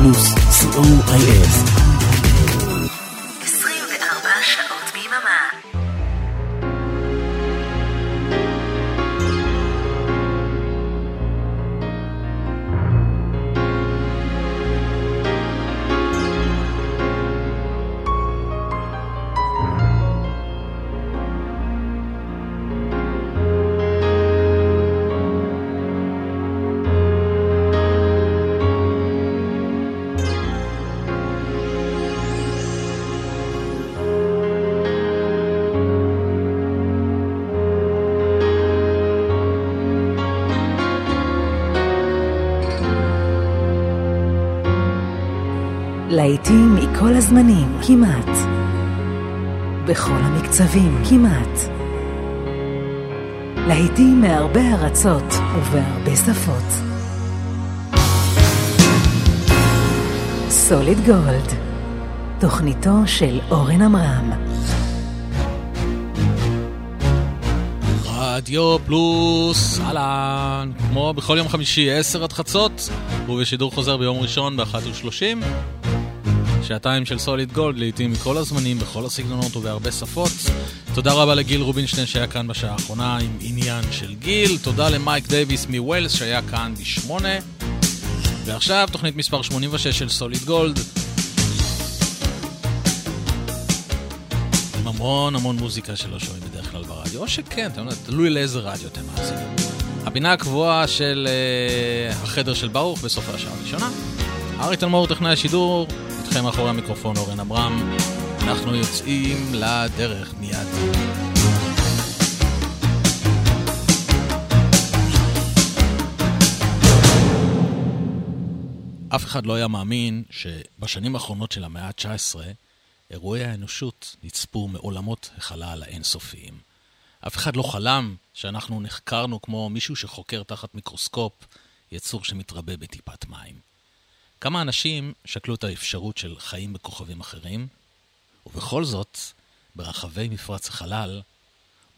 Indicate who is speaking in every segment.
Speaker 1: plus C-O-I-S להיטים מכל הזמנים, כמעט. בכל המקצבים, כמעט. להיטים מהרבה ארצות ובהרבה שפות. סוליד גולד, תוכניתו של אורן עמרם.
Speaker 2: רדיו פלוס, אהלן, כמו בכל יום חמישי, 10 עד חצות, ובשידור חוזר ביום ראשון ב-13:30. שעתיים של סוליד גולד, לעיתים מכל הזמנים, בכל הסגנונות ובהרבה שפות. תודה רבה לגיל רובינשטיין שהיה כאן בשעה האחרונה עם עניין של גיל. תודה למייק דייוויס מווילס שהיה כאן בשמונה. ועכשיו תוכנית מספר 86 של סוליד גולד. עם המון המון מוזיקה שלא שומעים בדרך כלל ברדיו, או שכן, אתם יודעים, תלוי לאיזה רדיו אתם מאזינים. הבינה הקבועה של uh, החדר של ברוך בסוף השעה הראשונה. ארי תלמור, טכנאי השידור, איתכם מאחורי המיקרופון אורן עמרם. אנחנו יוצאים לדרך מיד. אף אחד לא היה מאמין שבשנים האחרונות של המאה ה-19 אירועי האנושות נצפו מעולמות החלל האינסופיים. אף אחד לא חלם שאנחנו נחקרנו כמו מישהו שחוקר תחת מיקרוסקופ יצור שמתרבה בטיפת מים. כמה אנשים שקלו את האפשרות של חיים בכוכבים אחרים, ובכל זאת, ברחבי מפרץ החלל,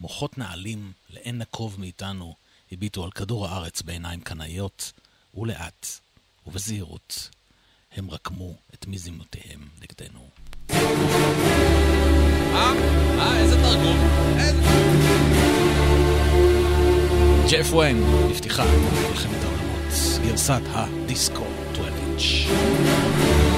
Speaker 2: מוחות נעלים לאין נקוב מאיתנו הביטו על כדור הארץ בעיניים קנאיות, ולאט, ובזהירות, הם רקמו את מזימותיהם נגדנו. אה? אה, איזה תרגום? איזה... ג'ף וויין, בפתיחה, מלחמת העולמות, גרסת הדיסקו. touch.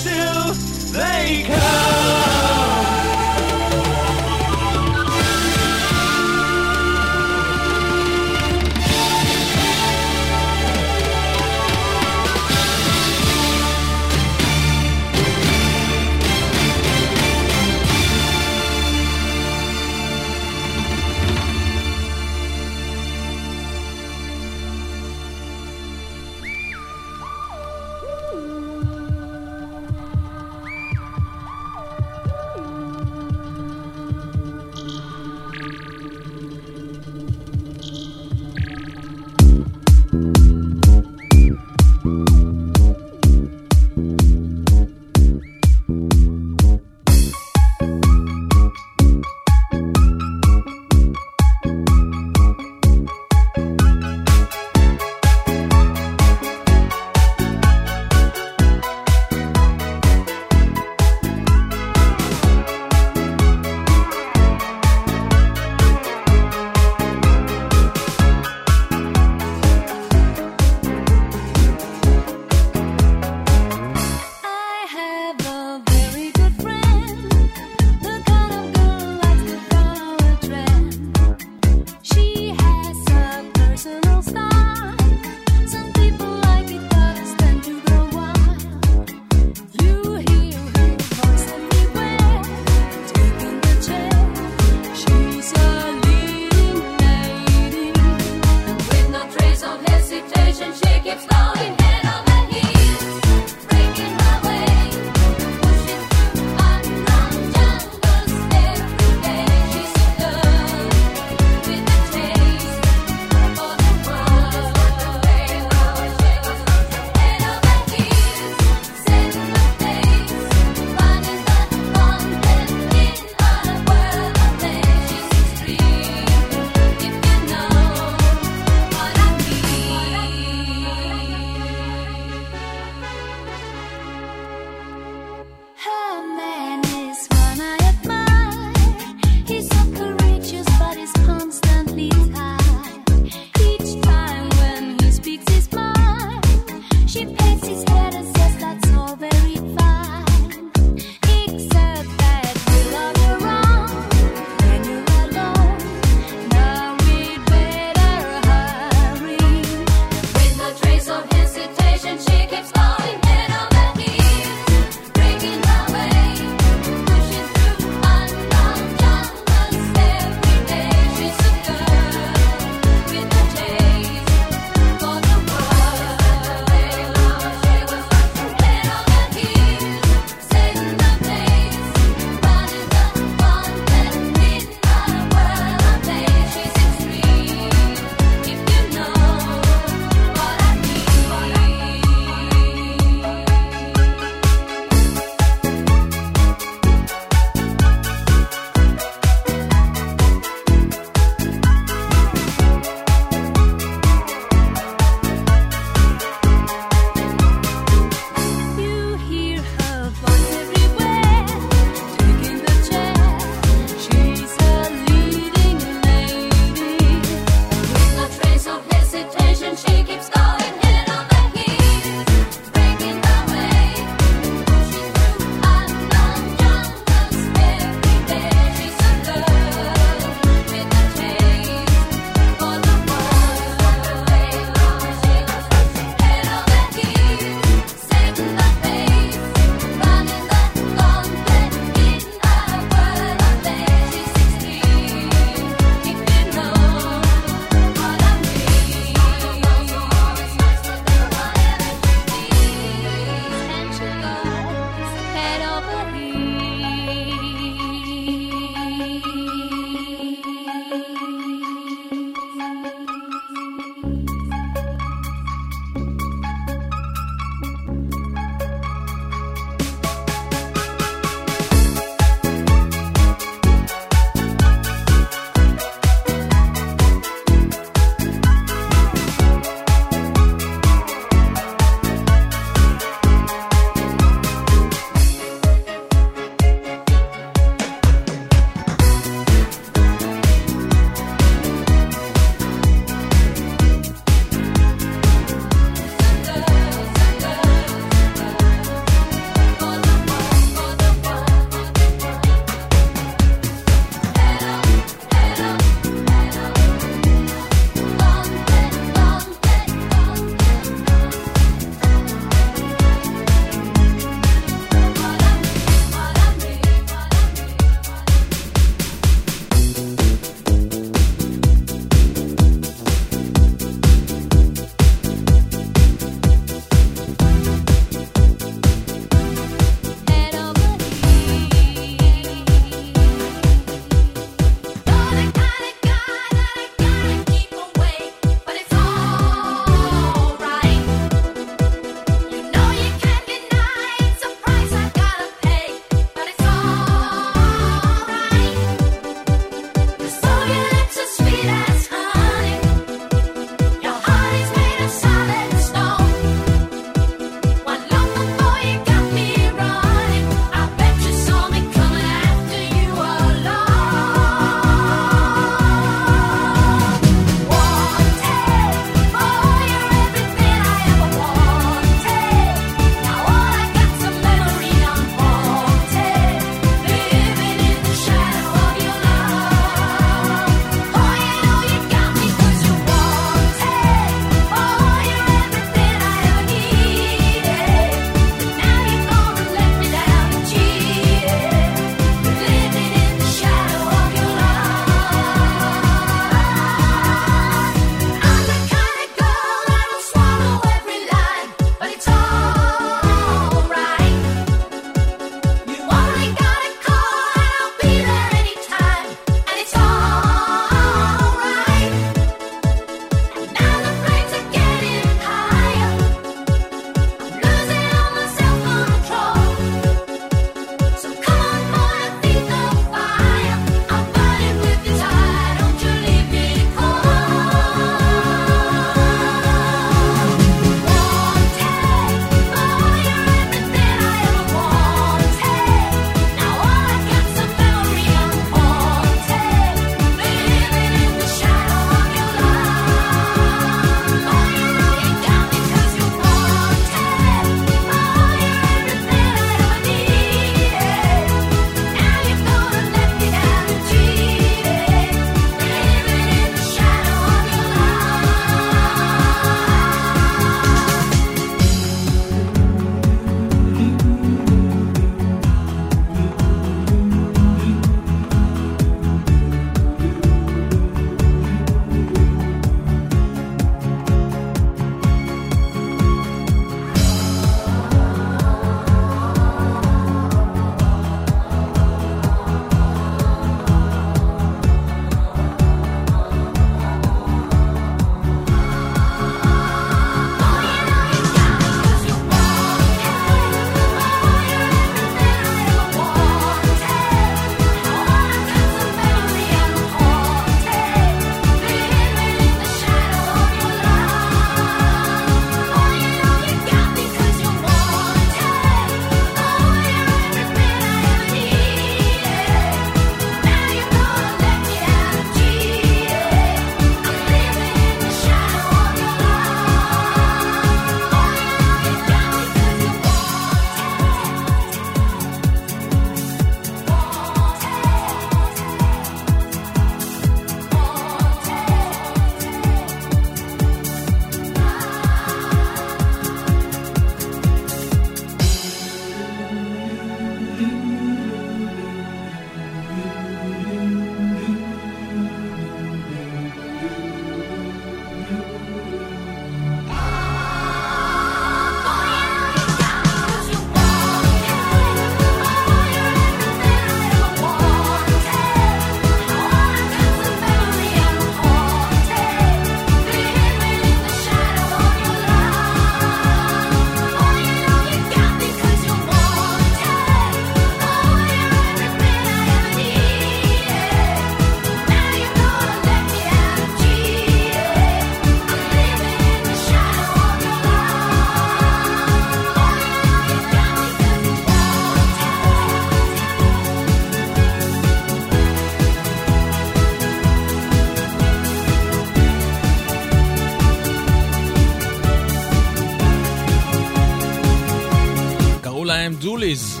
Speaker 2: להם דוליז,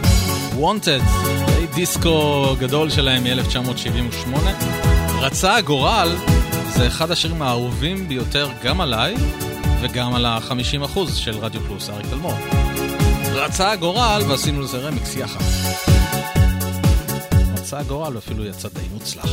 Speaker 2: Wanted, דיסקו גדול שלהם מ-1978. רצה הגורל, זה אחד השירים האהובים ביותר גם עליי וגם על ה-50% של רדיו פלוס, אריק תלמור. רצה הגורל ועשינו לזה רמיקס יחד. רצה הגורל ואפילו יצא די מוצלח.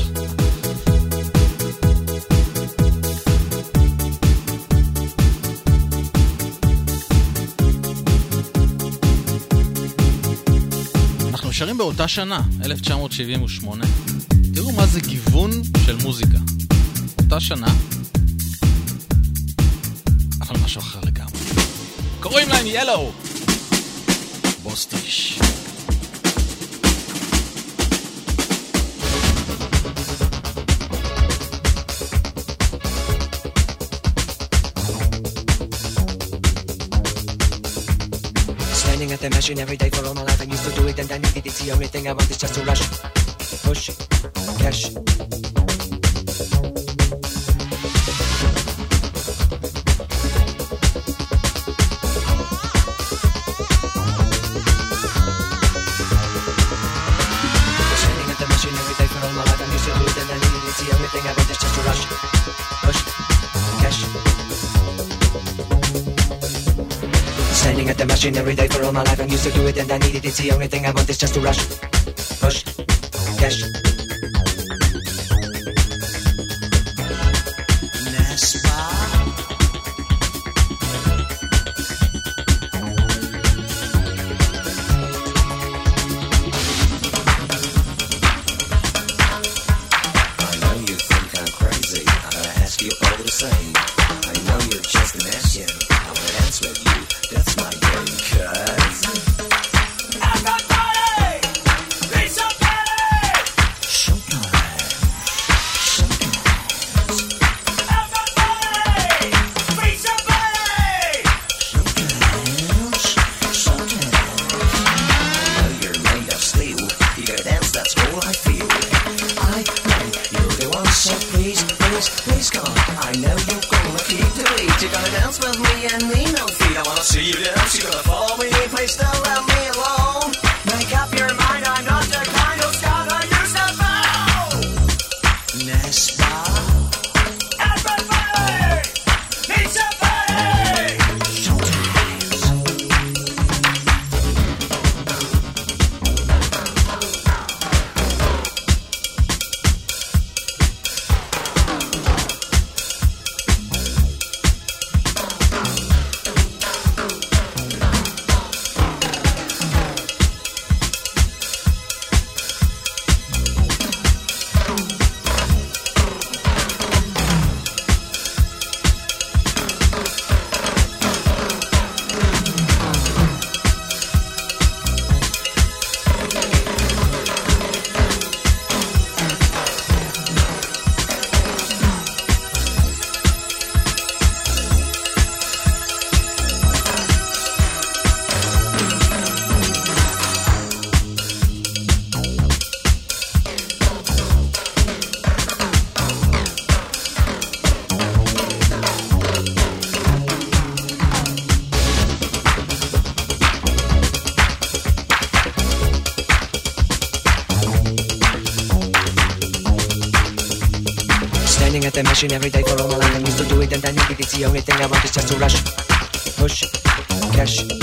Speaker 2: נשארים באותה שנה, 1978. תראו מה זה גיוון של מוזיקה. אותה שנה, אבל משהו אחר לגמרי. קוראים להם ילו! בוסטיש.
Speaker 3: At the machine every day for all my life. I used to do it and I needed it. It's the only thing I want is just to rush, push, cash. The machine every day for all my life. I'm used to do it and I need it. It's the only thing I want is just to rush, push, cash. Standing at the machine every day for all my life. I'm used to do it and I need it. It's the only thing I want is just to rush, push, cash.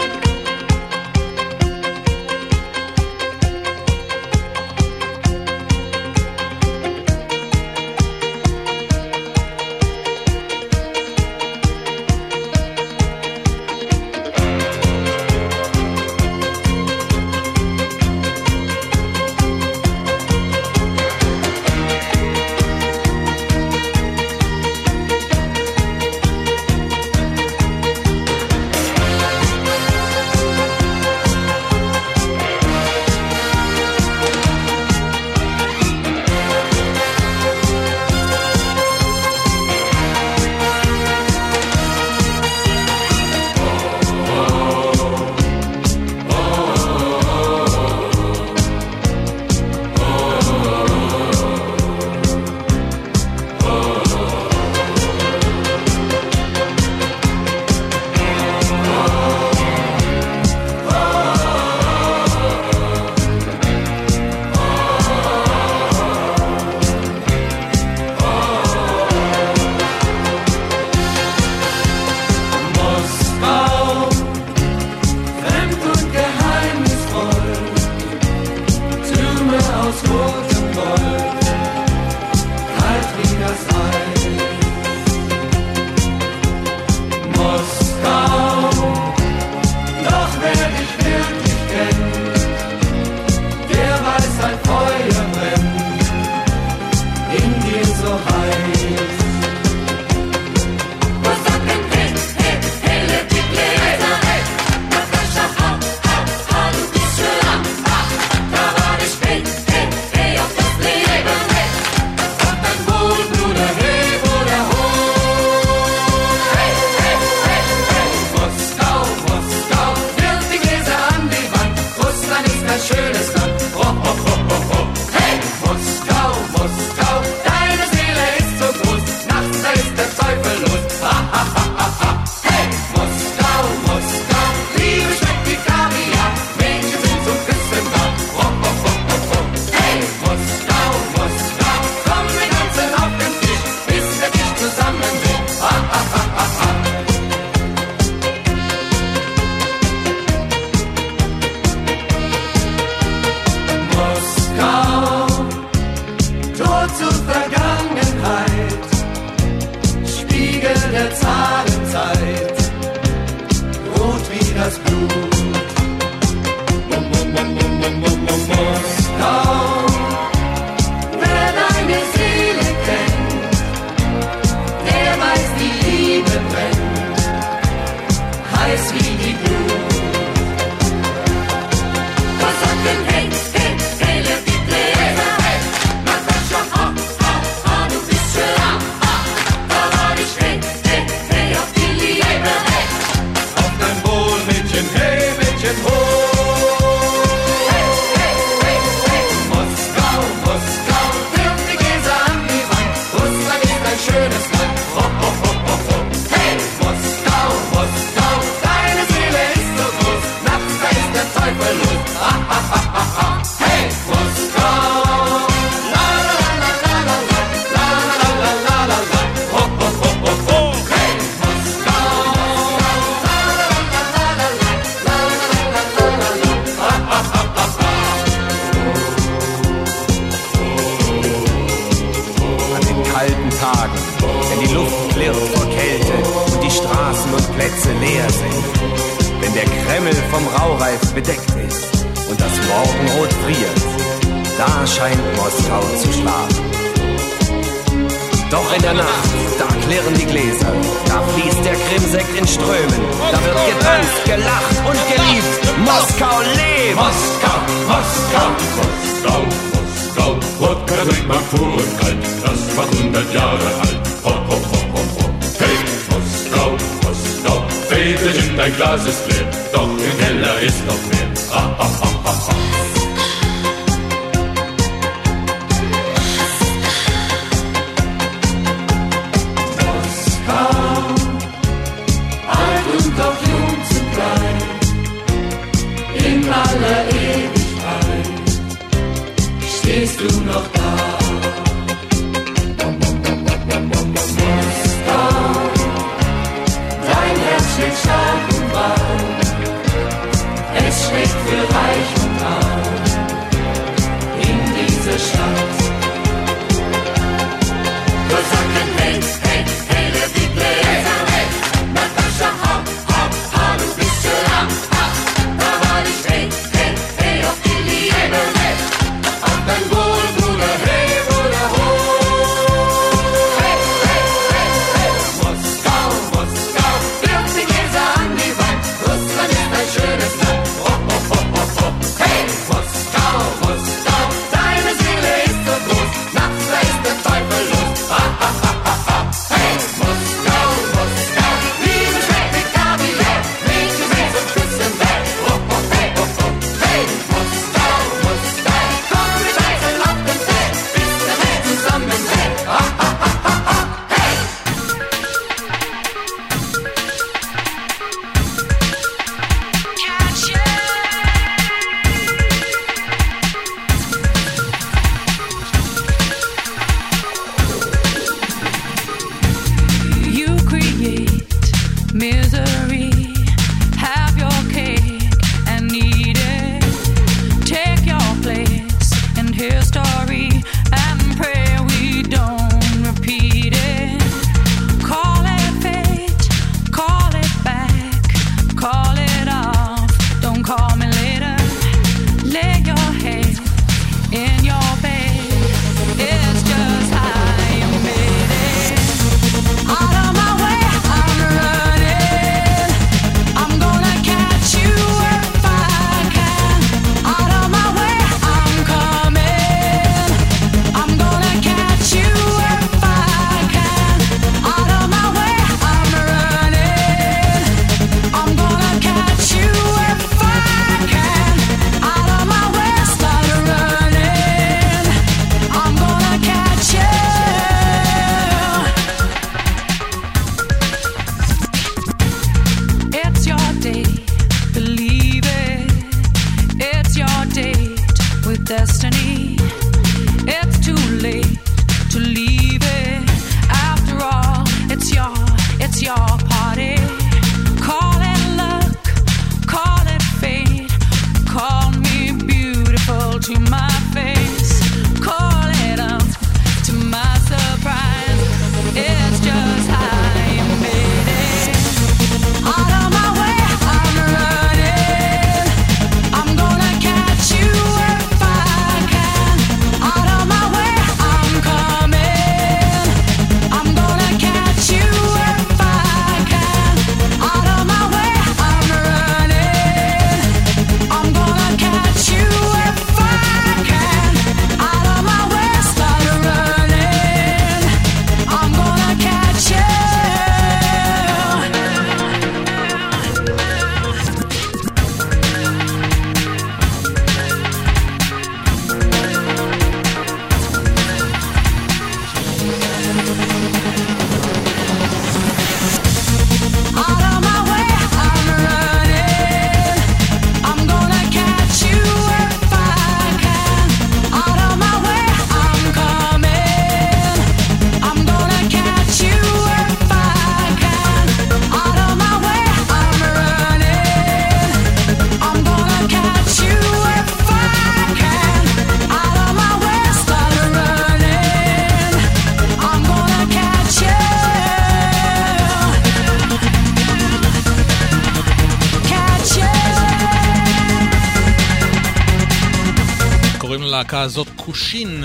Speaker 4: הזאת, קושין.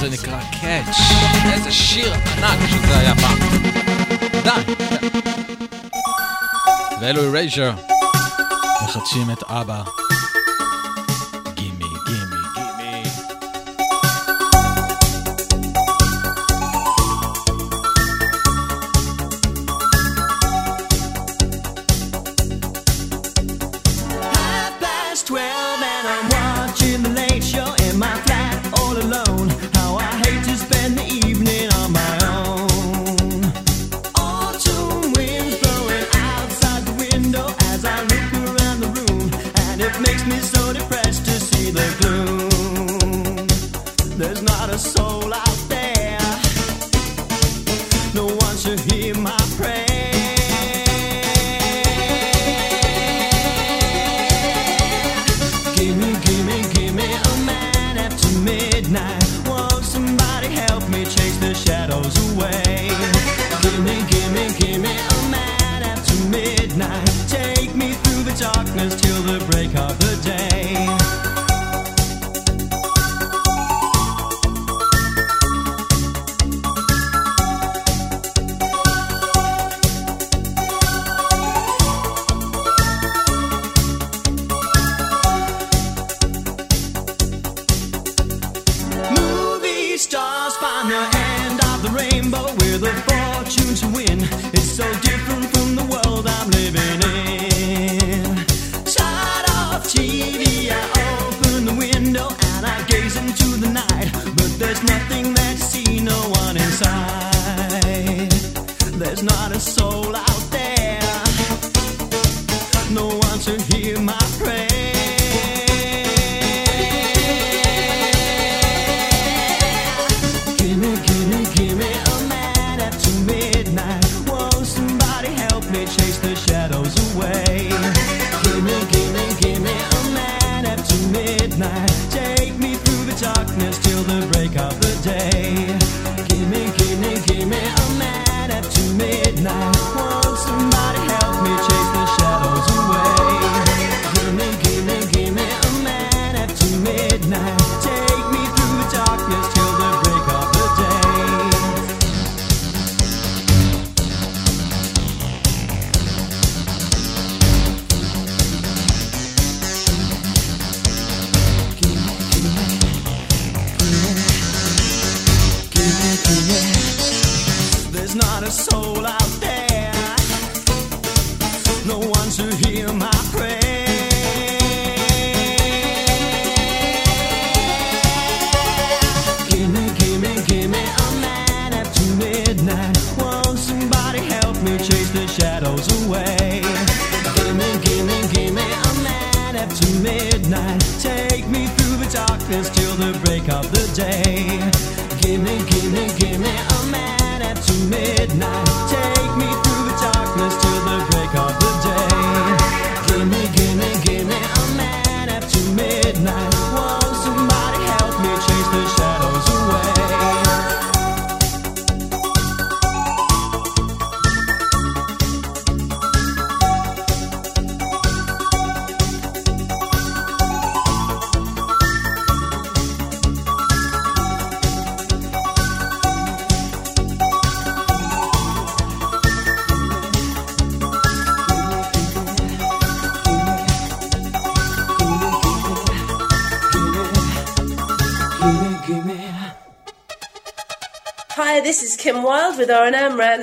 Speaker 4: זה נקרא קאץ'. איזה שיר ענק שזה היה פעם. די. ואלו רייז'ר מחדשים את אבא.
Speaker 5: to hear.
Speaker 6: Kim Wilde with R&M Ran.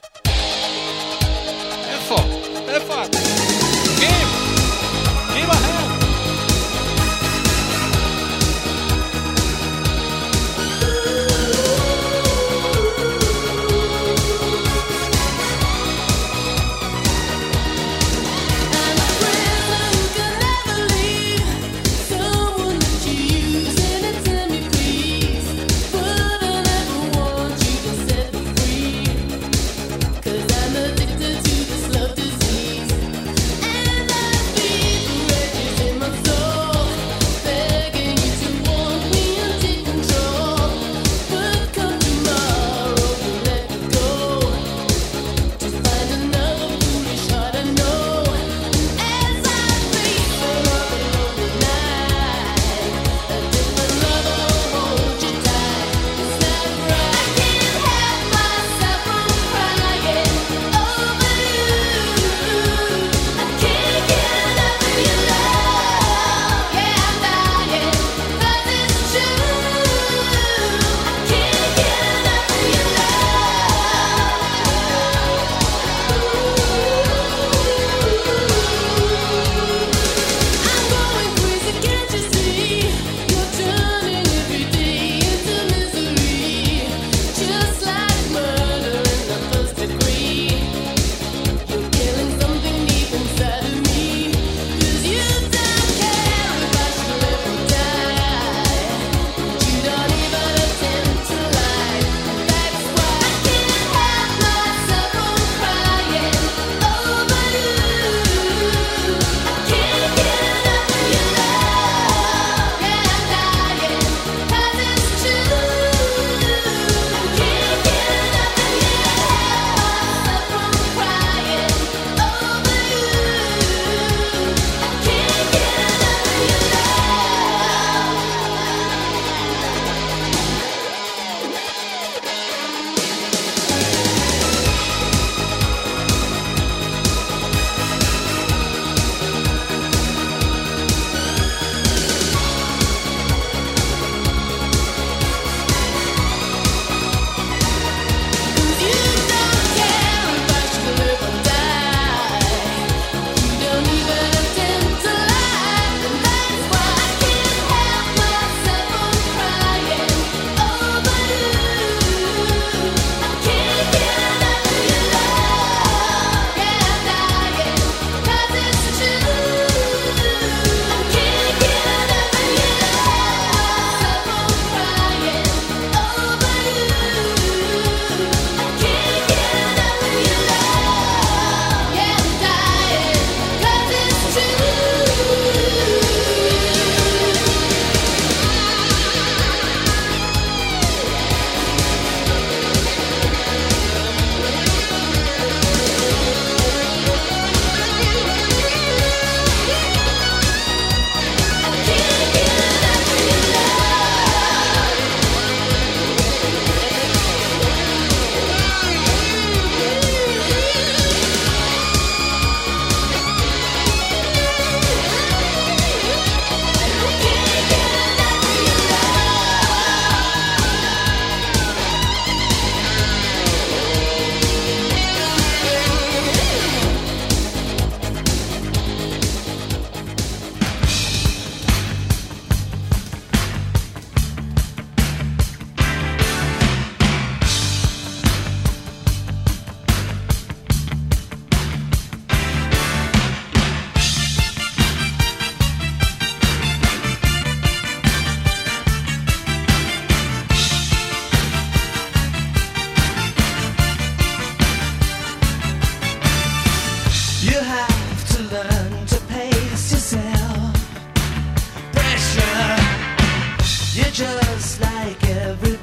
Speaker 7: just like
Speaker 4: every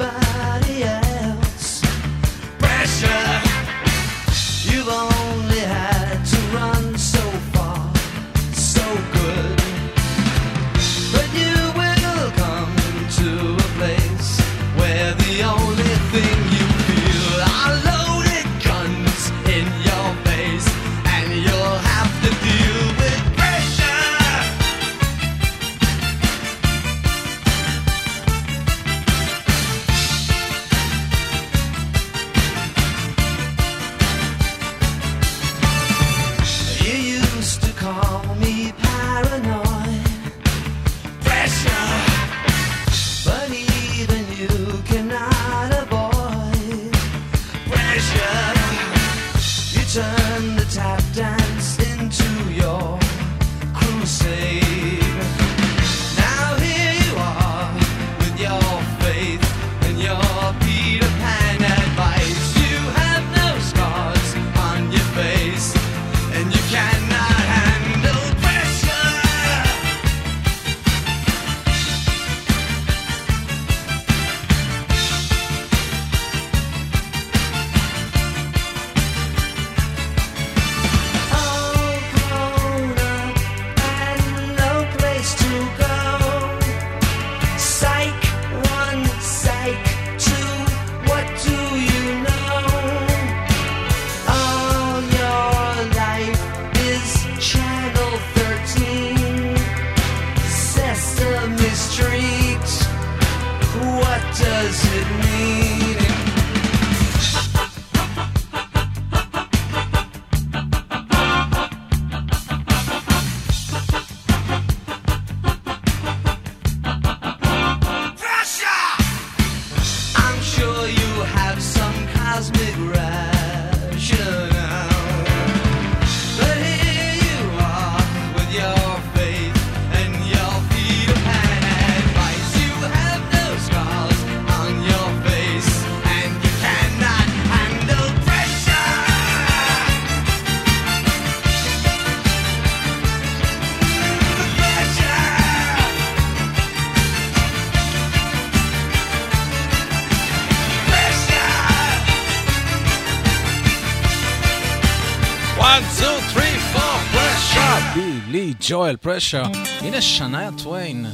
Speaker 4: ג'ואל פרשר. הנה שניה טוויין.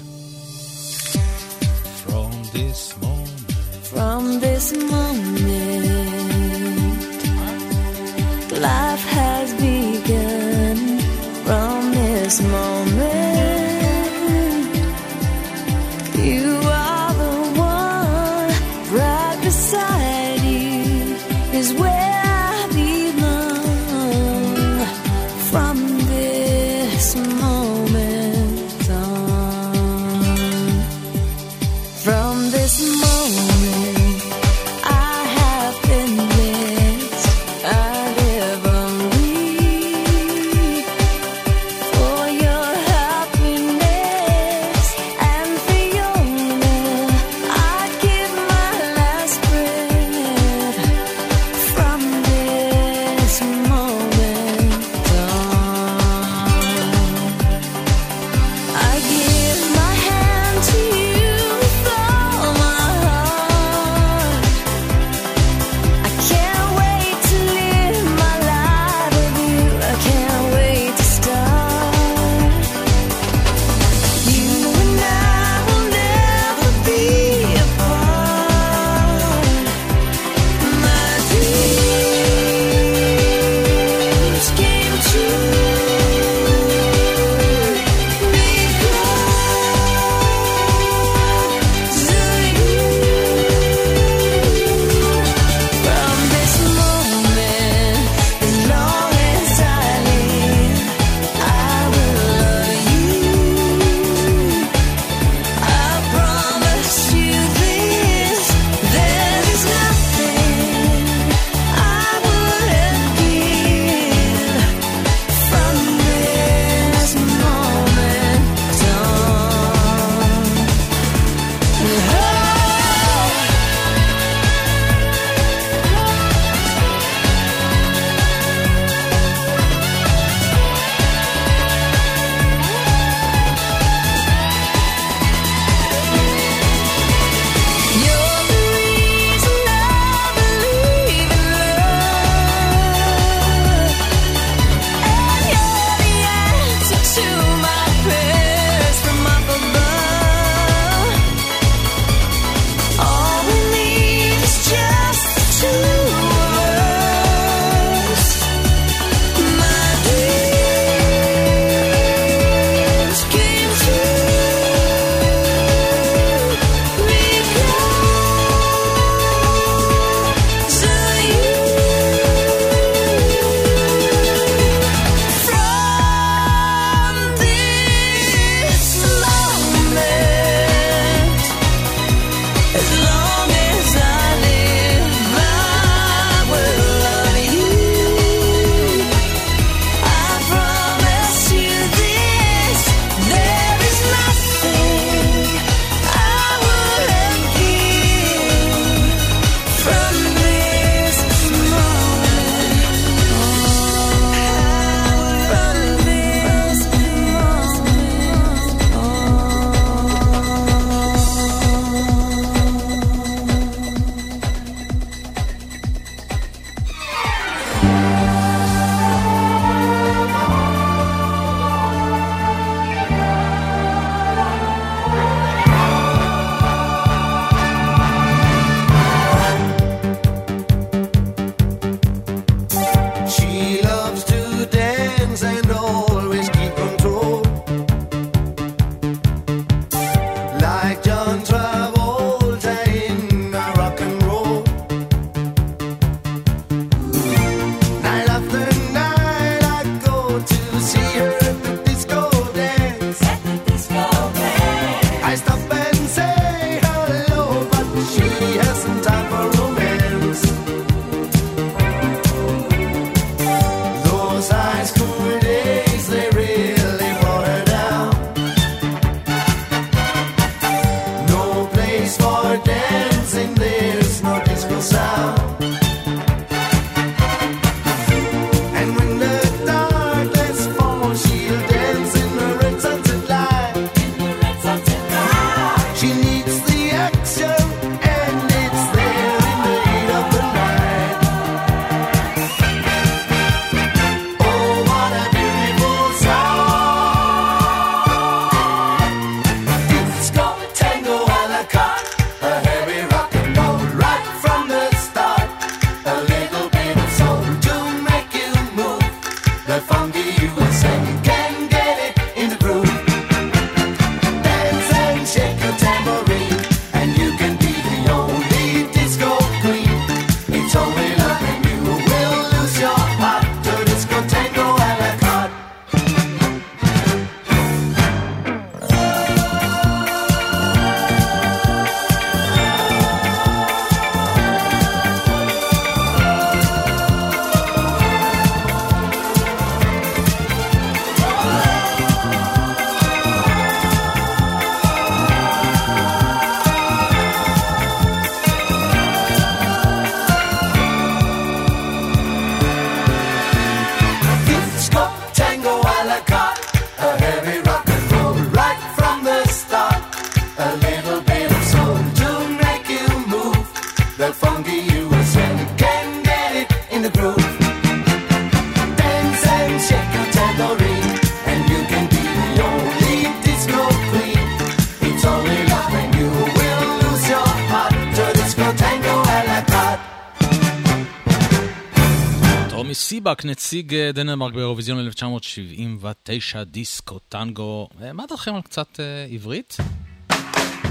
Speaker 2: נציג אה, דנמרק באירוויזיון 1979, דיסקו, טנגו. אה, מה דעתכם על קצת אה, עברית?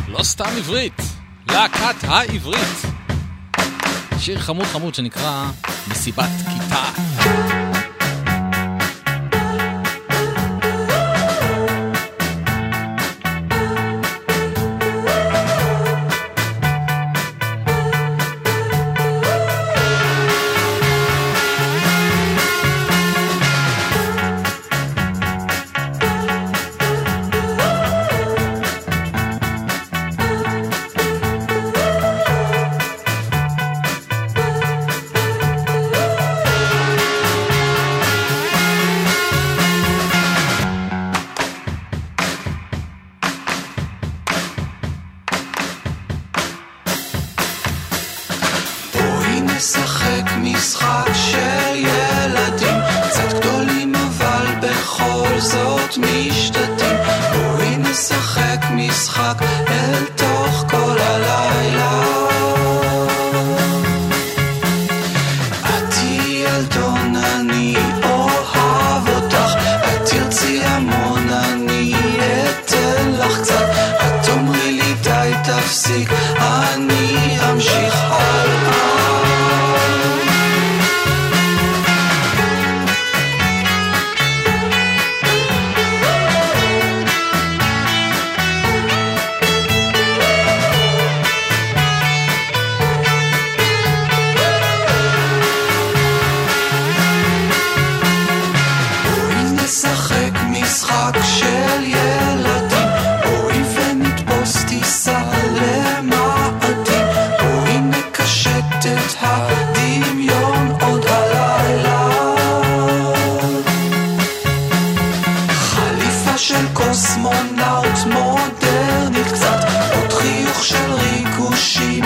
Speaker 2: לא סתם עברית, להקת העברית. שיר חמוד חמוד שנקרא מסיבת כיתה.
Speaker 8: של קוסמונאוט מודרנית קצת עוד חיוך של ריגושים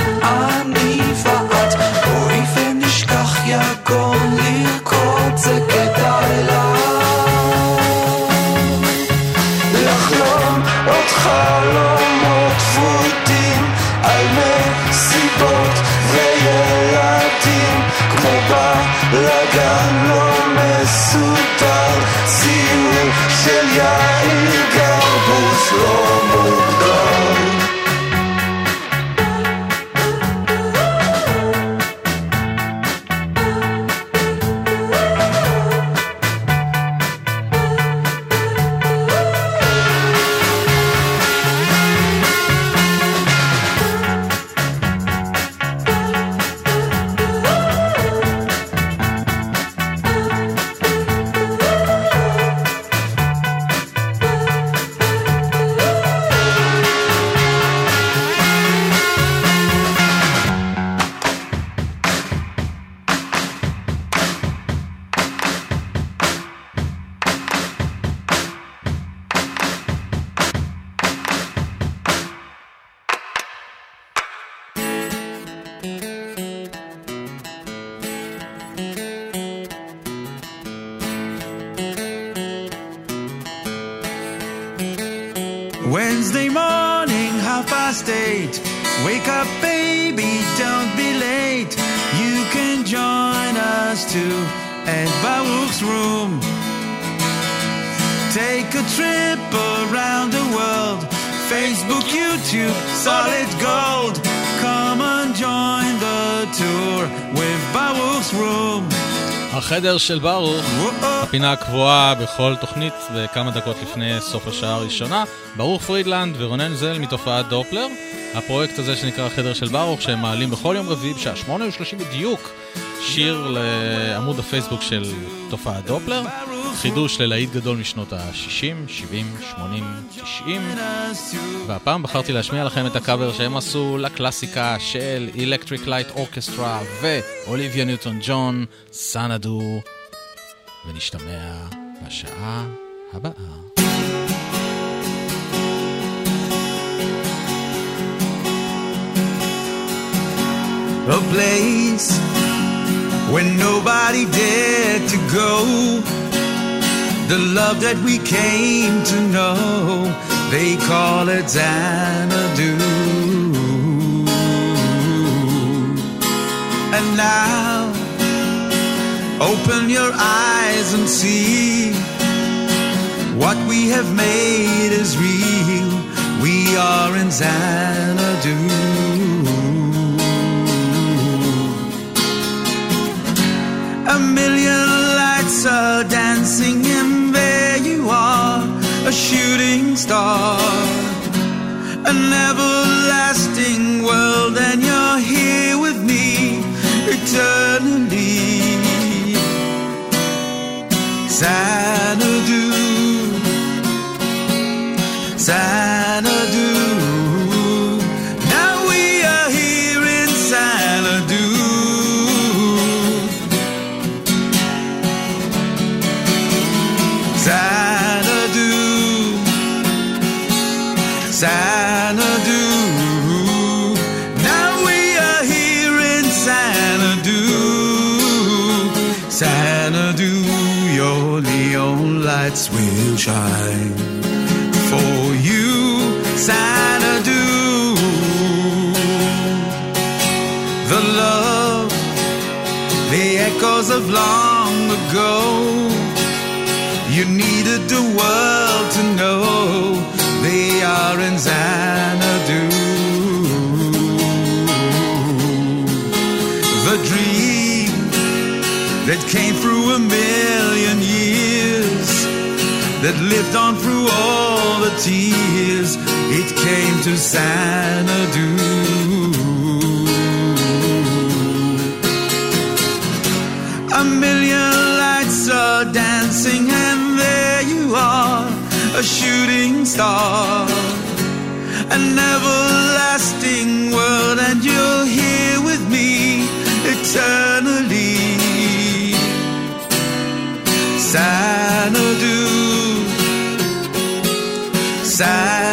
Speaker 8: של
Speaker 2: ברוך, הפינה הקבועה בכל תוכנית וכמה דקות לפני סוף השעה הראשונה. ברוך פרידלנד ורונן זל מתופעת דופלר. הפרויקט הזה שנקרא החדר של ברוך, שהם מעלים בכל יום רביעי בשעה שמונה ושלושים בדיוק שיר לעמוד הפייסבוק של תופעת דופלר. חידוש ללהיט גדול משנות ה-60, 70, 80, 90. והפעם בחרתי להשמיע לכם את הקאבר שהם עשו לקלאסיקה של Electric Light Orchestra ואוליביה ניוטון ג'ון, סנדו, ונשתמע בשעה הבאה.
Speaker 8: a place where nobody dared to go. The love that we came to know, they call it Xanadu. And now, open your eyes and see what we have made is real. We are in Xanadu. A million lights are dancing, shooting star. An everlasting world, and you're here with me eternally. Xanadu, Xanadu. Xanadu. Now we are here in Xanadu, Xanadu. Your neon lights will shine for you, Xanadu. The love, the echoes of long ago. You needed the world to know are in Xanadu. The dream that came through a million years, that lived on through all the tears, it came to Xanadu. A million lights are dancing, and there you are, a shooting star. An everlasting world, and you're here with me eternally. Xanadu, Xanadu.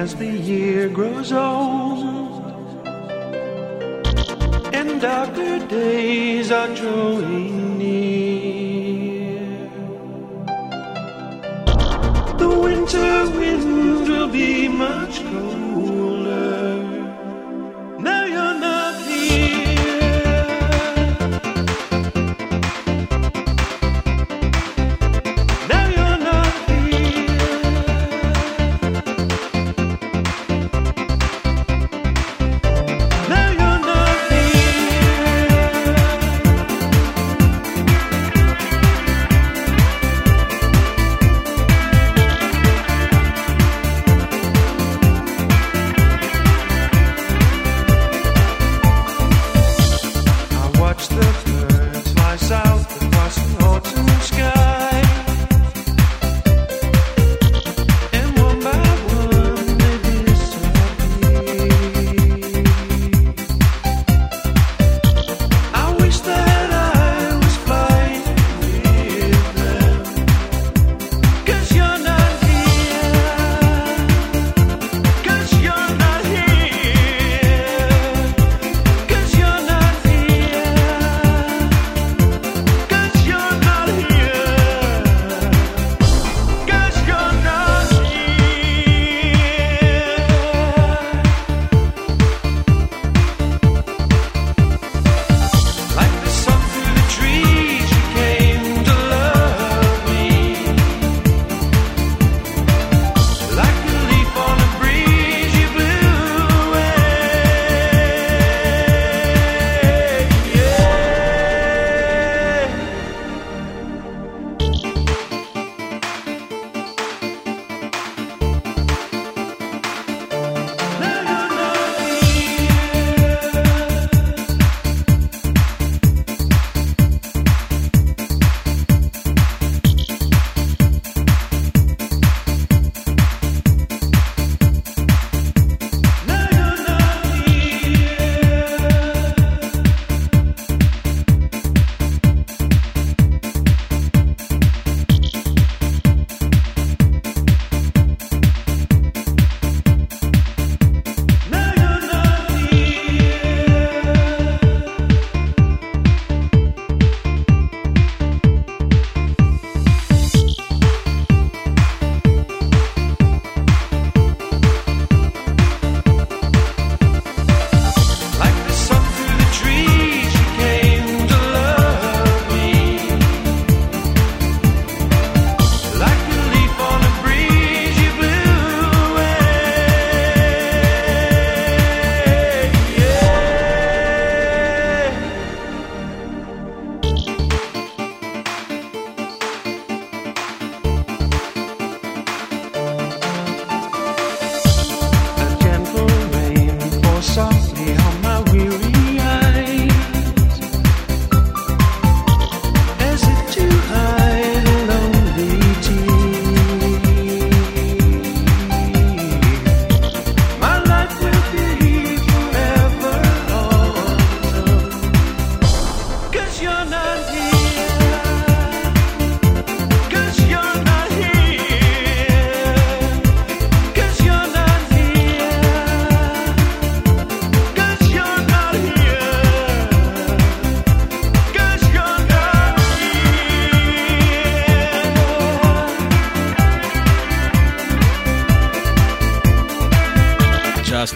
Speaker 9: as the year grows old. And darker days are drawing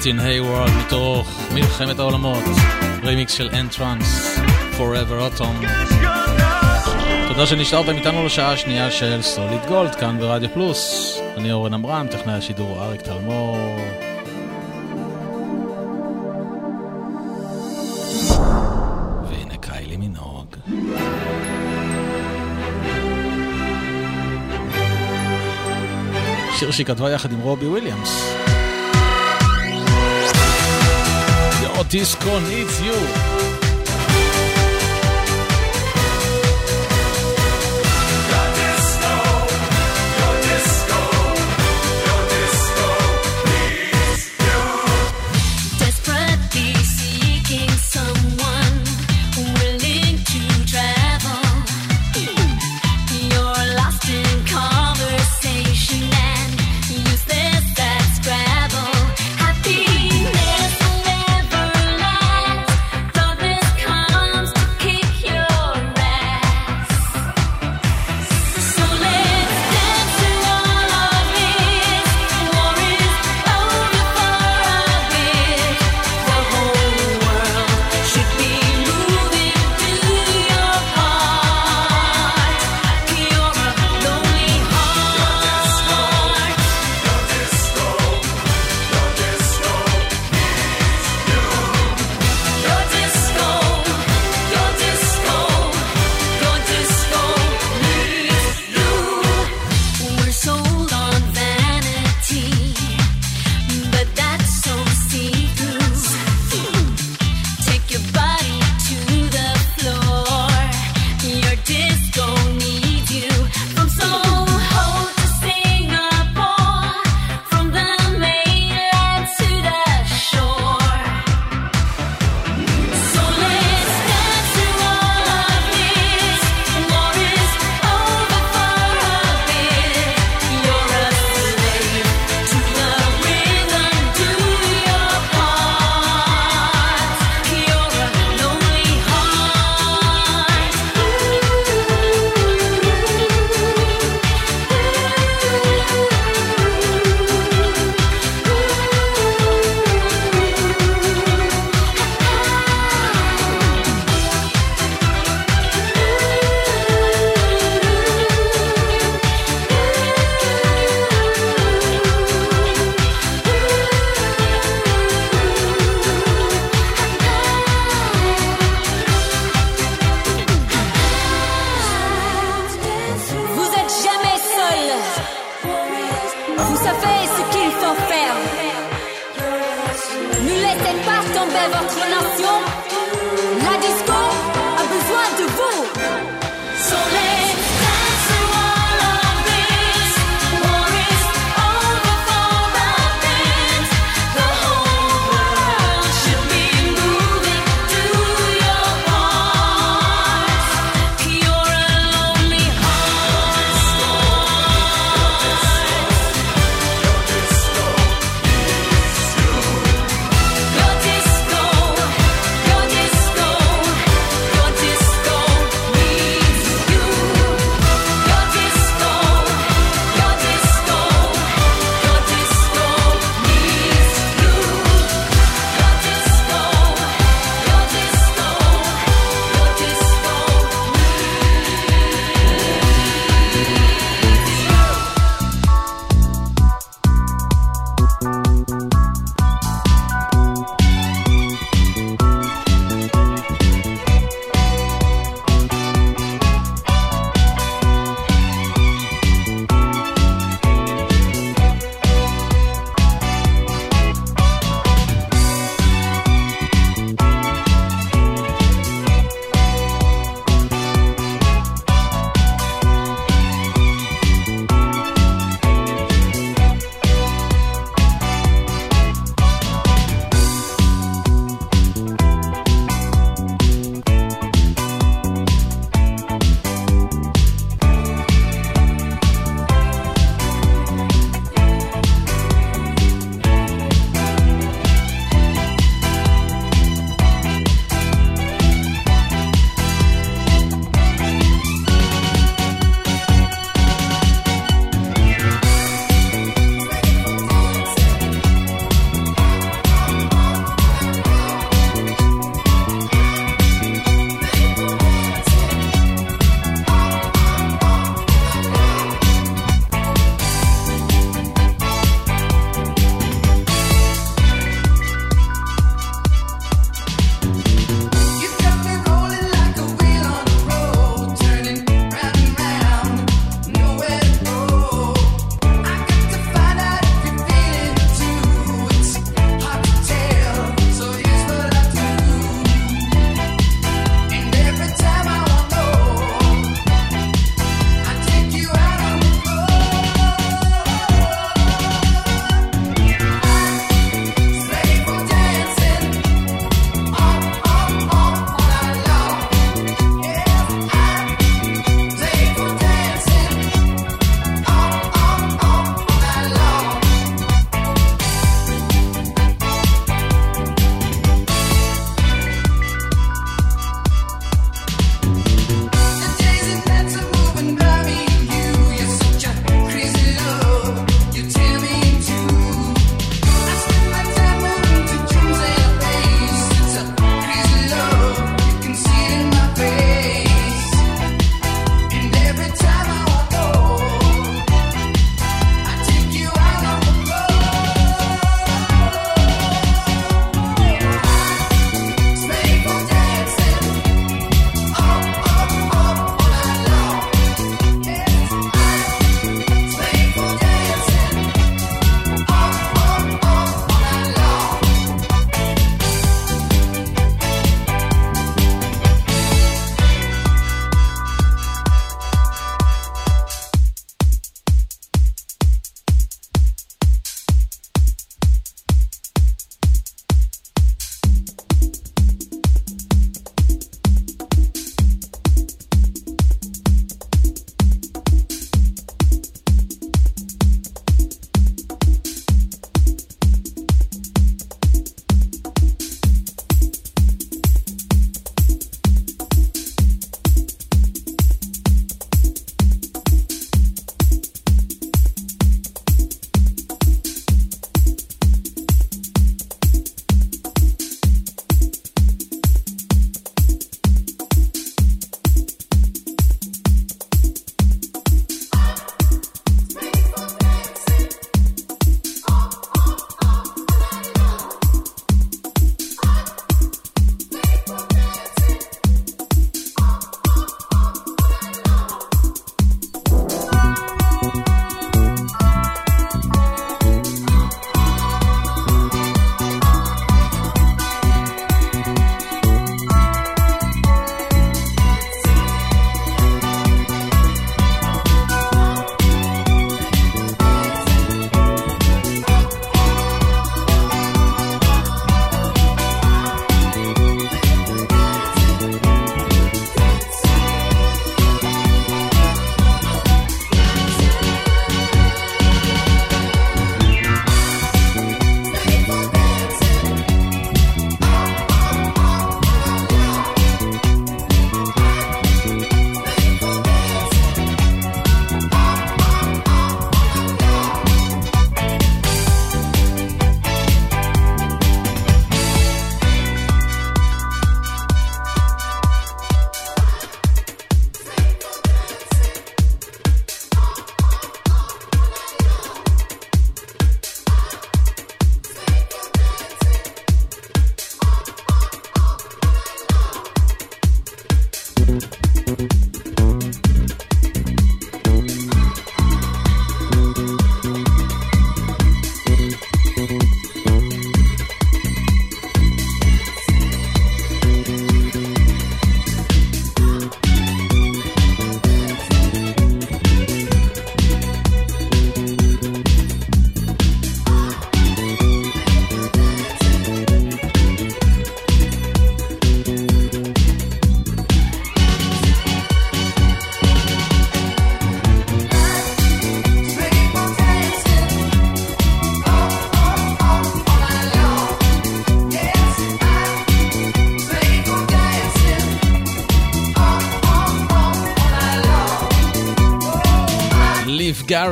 Speaker 2: דסטין היוורד מתוך מלחמת העולמות, רימיקס של Entrance, Forever Autumn. תודה שנשארתם איתנו לשעה השנייה של סוליד גולד כאן ברדיו פלוס. אני אורן עמרם, טכנאי השידור אריק טלמור. שיר שהיא כתבה יחד עם רובי וויליאמס. Disco Needs You.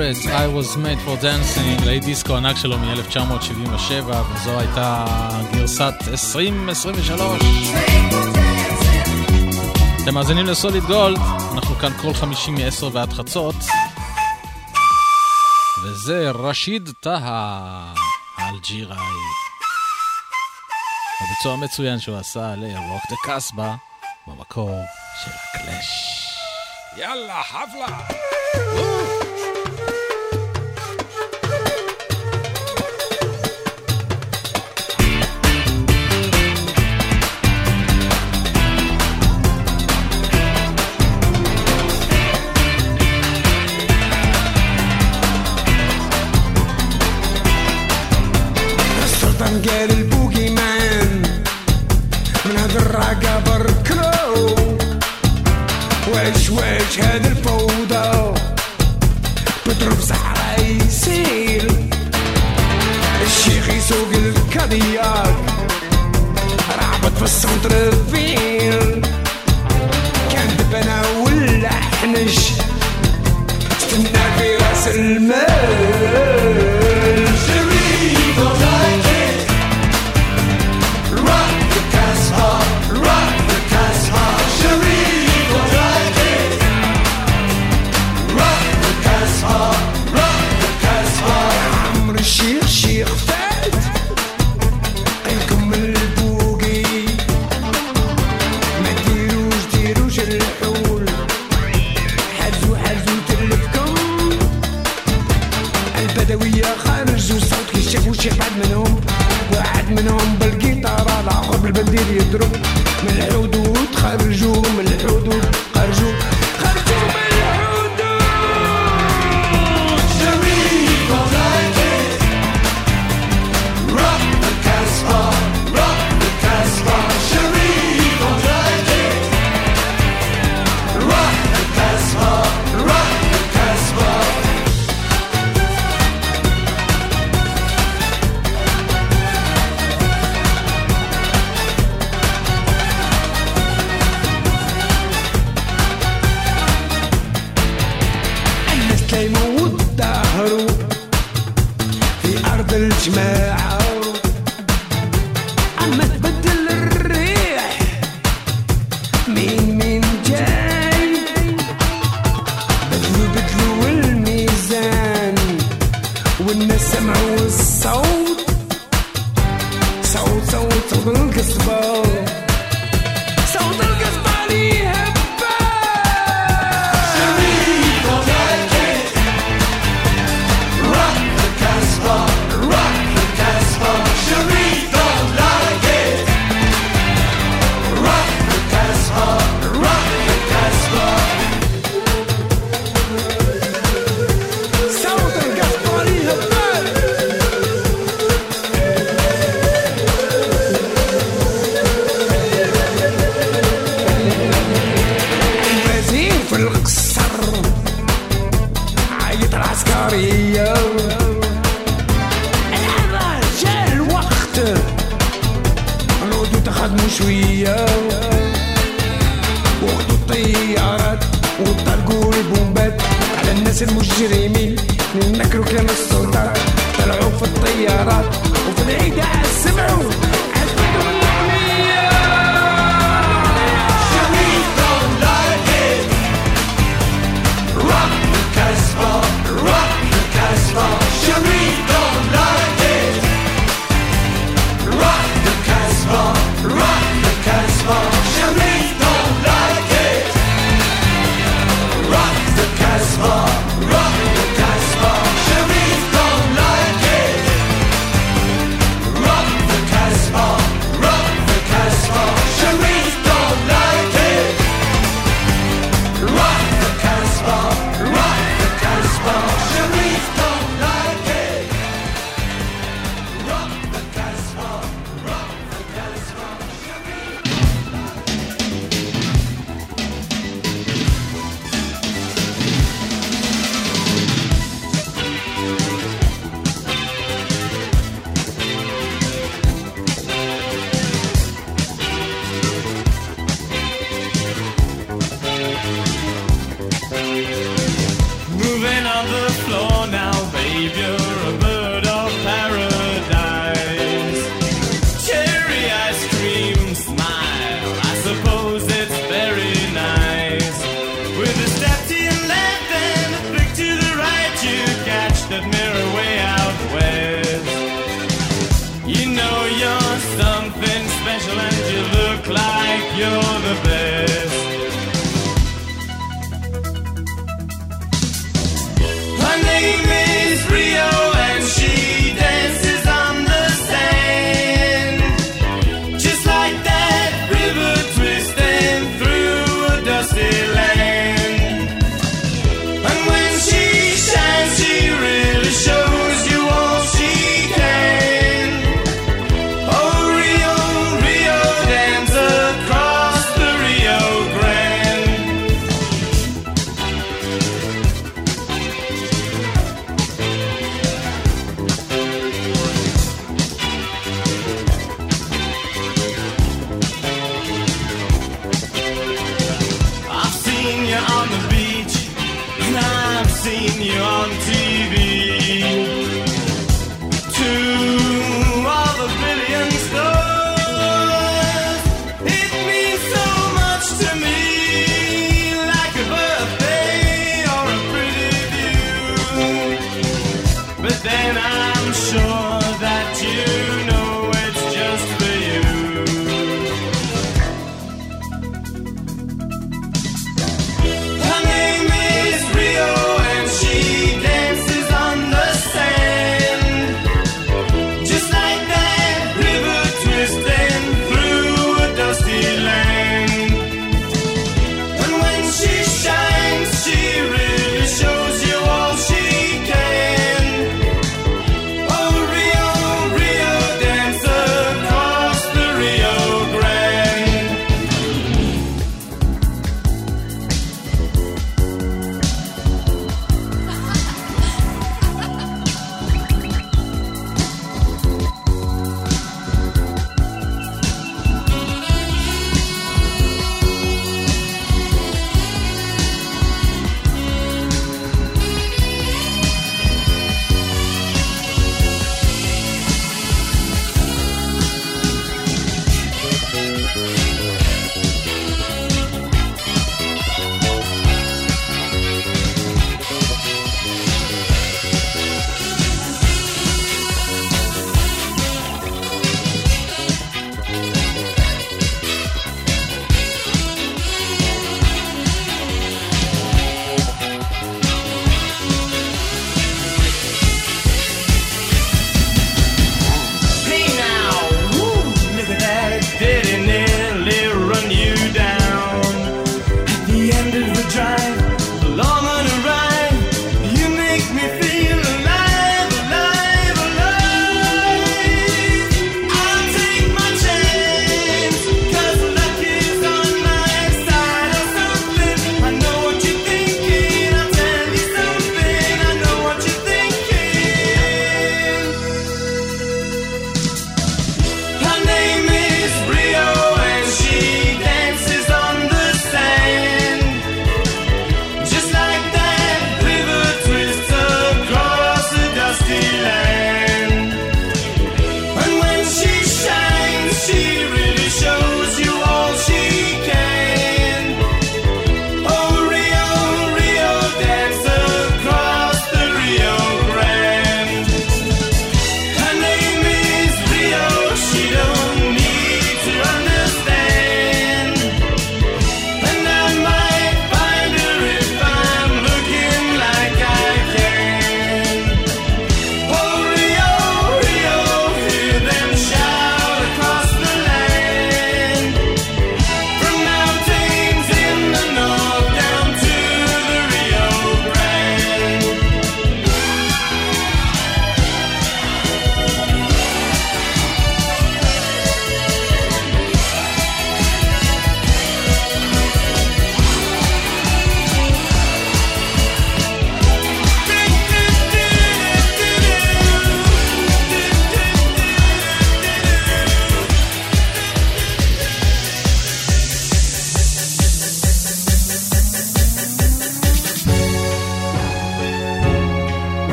Speaker 2: Marriage, I was made for dancing, ליד דיסקו ענק שלו מ-1977, וזו הייתה גרסת 2023. אתם מאזינים לסוליד גולד, אנחנו כאן כל חמישים מ-10 ועד חצות, וזה רשיד טהא, אלג'יראי. הביצוע המצוין שהוא עשה ל-Rock the Casbah, במקור של הקלאש. יאללה, חבלה!
Speaker 10: بضرب يسيل الشيخ يسوق الكادياك رعبت في السنتر فيل كانت بنا ولا حنش استنى في رأس المال.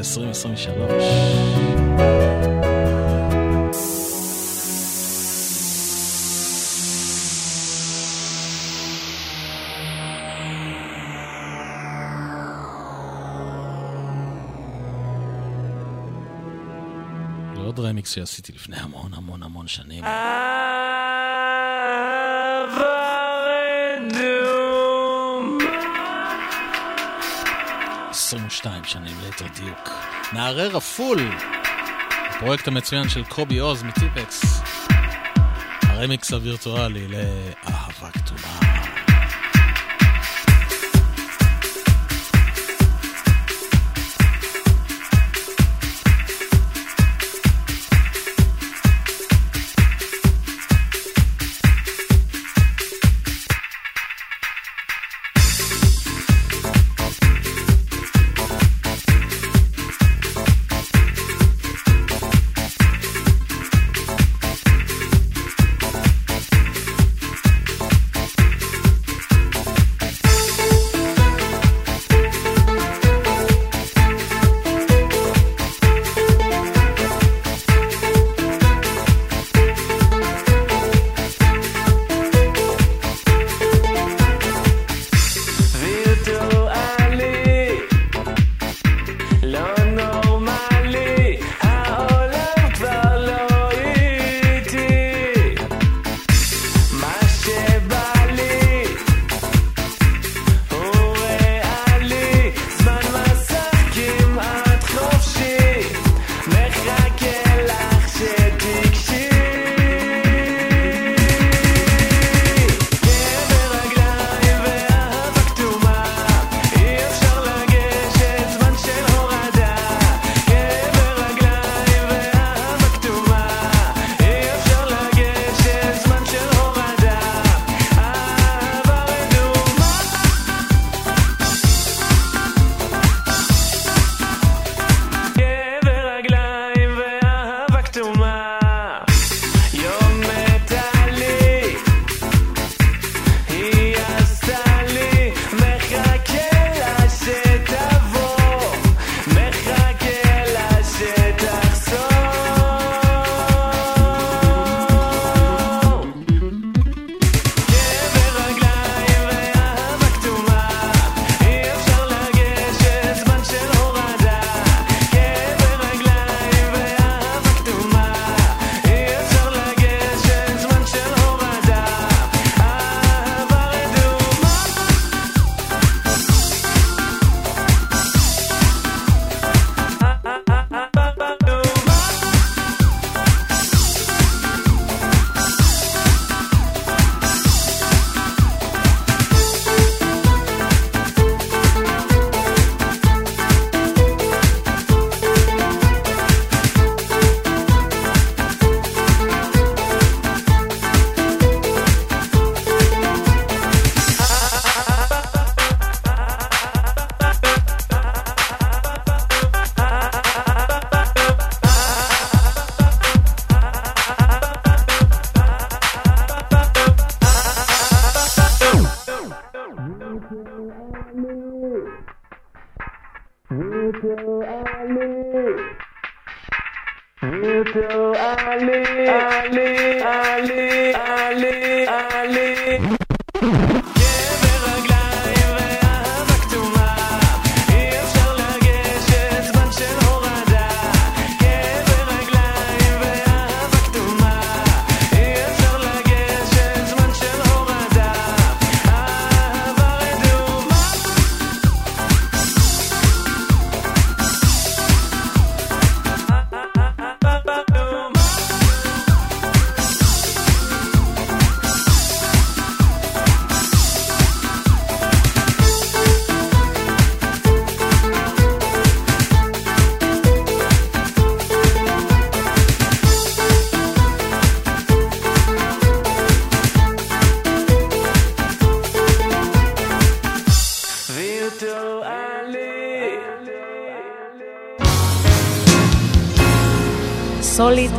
Speaker 2: 2023. עוד רמיקס שעשיתי לפני המון המון המון שנים. אה, 22 שנים ליתר דיוק. נערי רפול, הפרויקט המצוין של קובי עוז מטיפקס, הרמיקס הווירטואלי
Speaker 11: ל...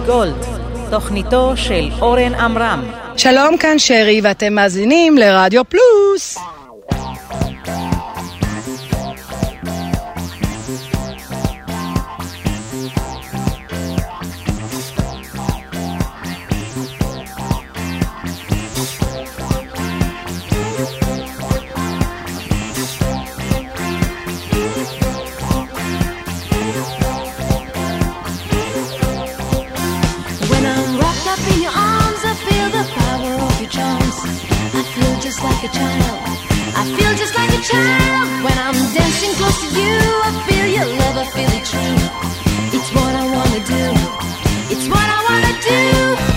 Speaker 11: גולד, תוכניתו של אורן עמרם.
Speaker 12: שלום, כאן שרי, ואתם מאזינים לרדיו פלוס.
Speaker 13: Like a child. I feel just like a child. When I'm dancing close to you, I feel your love, I feel it true. It's what I wanna do. It's what I wanna do.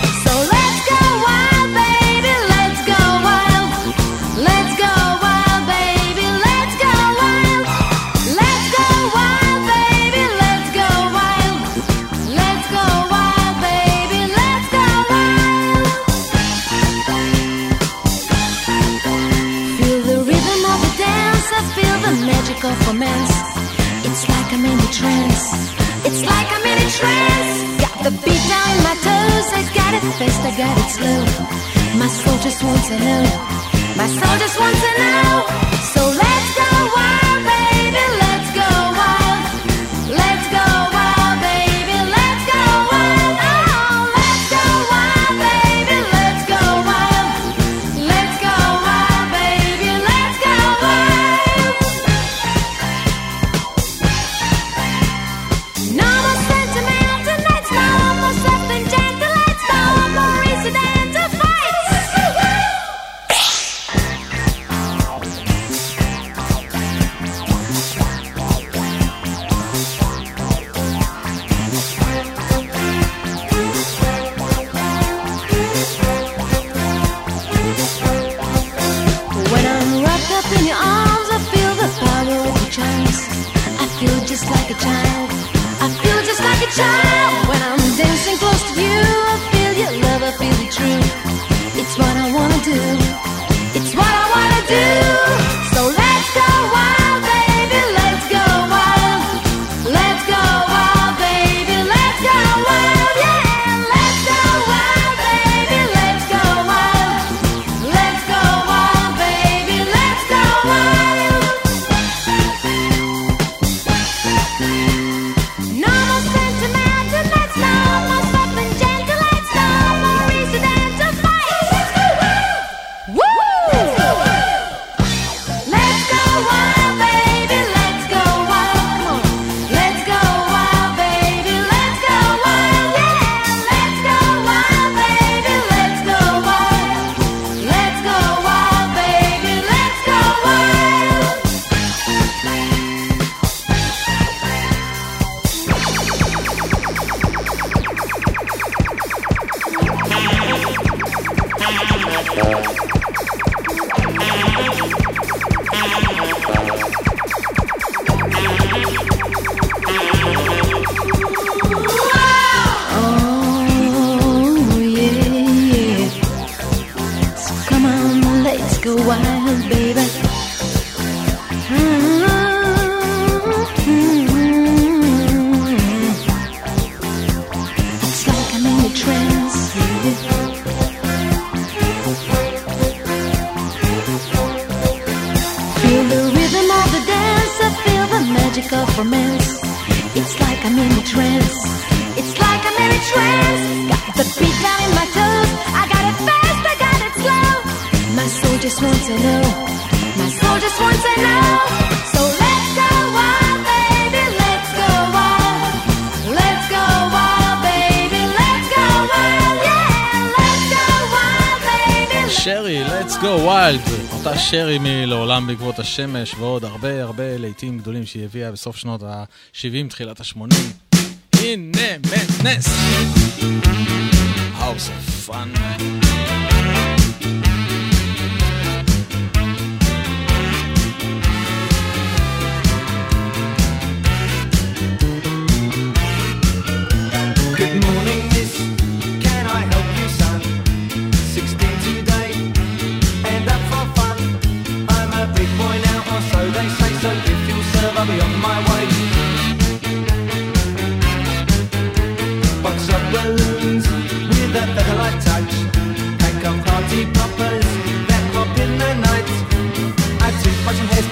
Speaker 13: Fast, I got it slow. My soul just wants to know. My soul just wants to know. So let's go
Speaker 2: שיר מ"לעולם בעקבות השמש" ועוד הרבה הרבה להיטים גדולים שהיא הביאה בסוף שנות ה-70, תחילת ה-80. הנה מנס! House of Fun.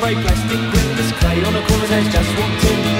Speaker 4: spray plastic windows, clay on a corner's There's just one tin.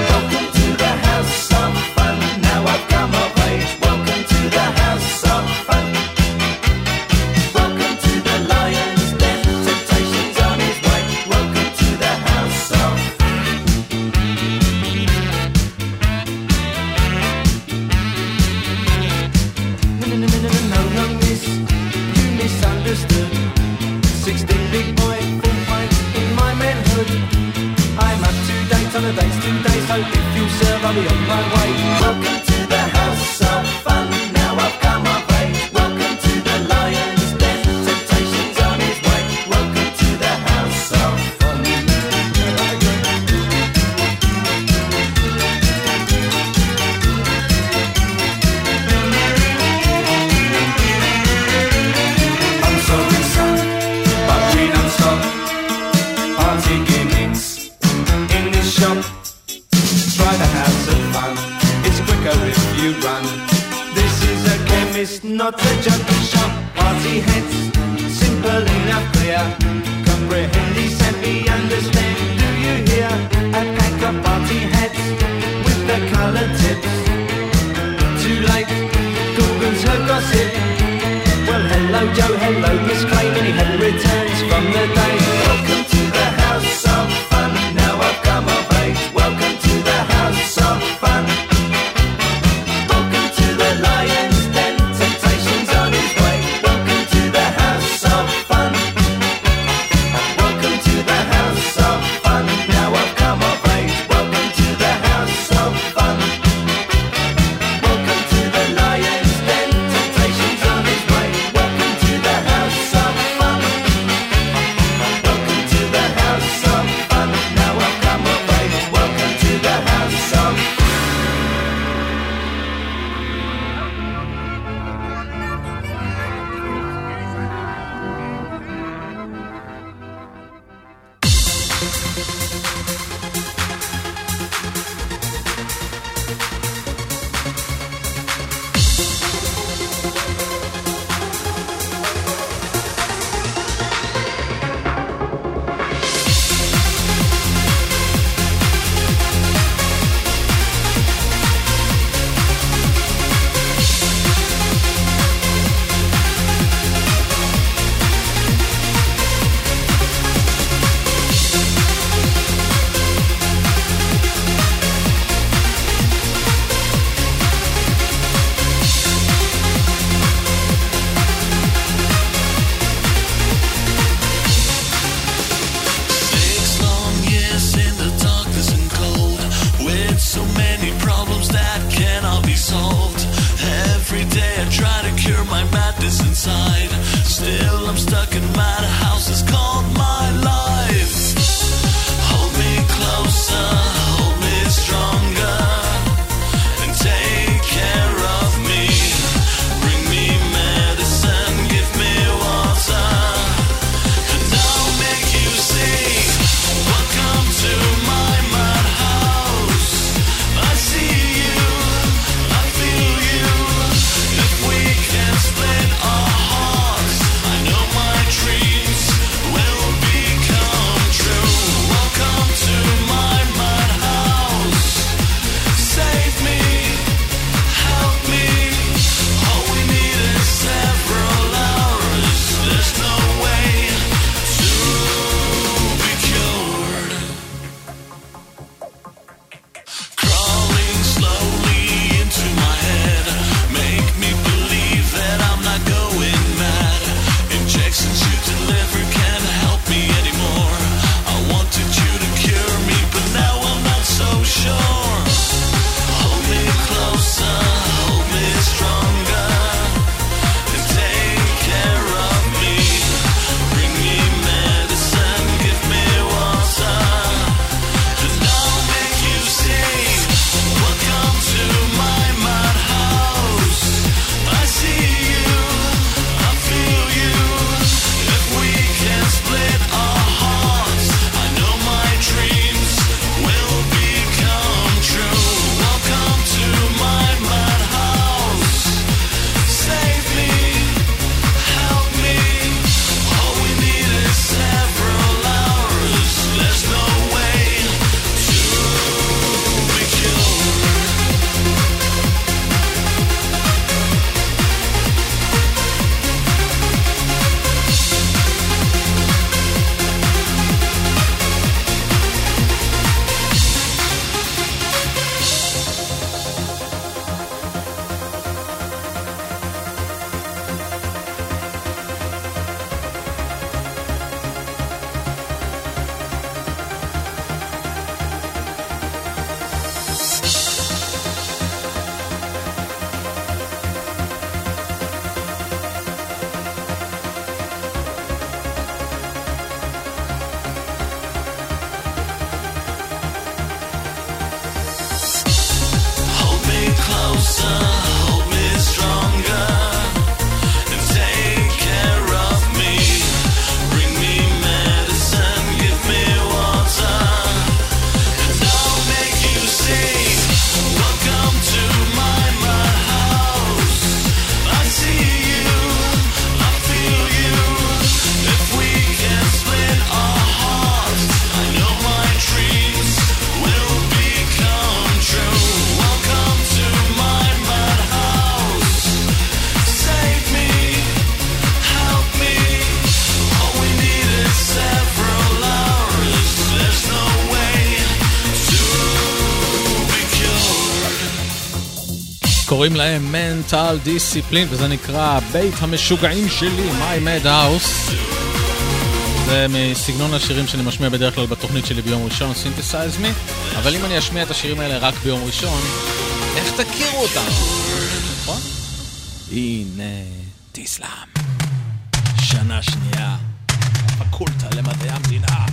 Speaker 14: קוראים להם מנטל דיסציפלין, וזה נקרא בית המשוגעים שלי, My Mad House. זה מסגנון השירים שאני משמיע בדרך כלל בתוכנית שלי ביום ראשון, Synthesize Me, אבל אם אני אשמיע את השירים האלה רק ביום ראשון, איך תכירו אותם? נכון? הנה תיסלאם. שנה שנייה, פקולטה למדעי המדינה.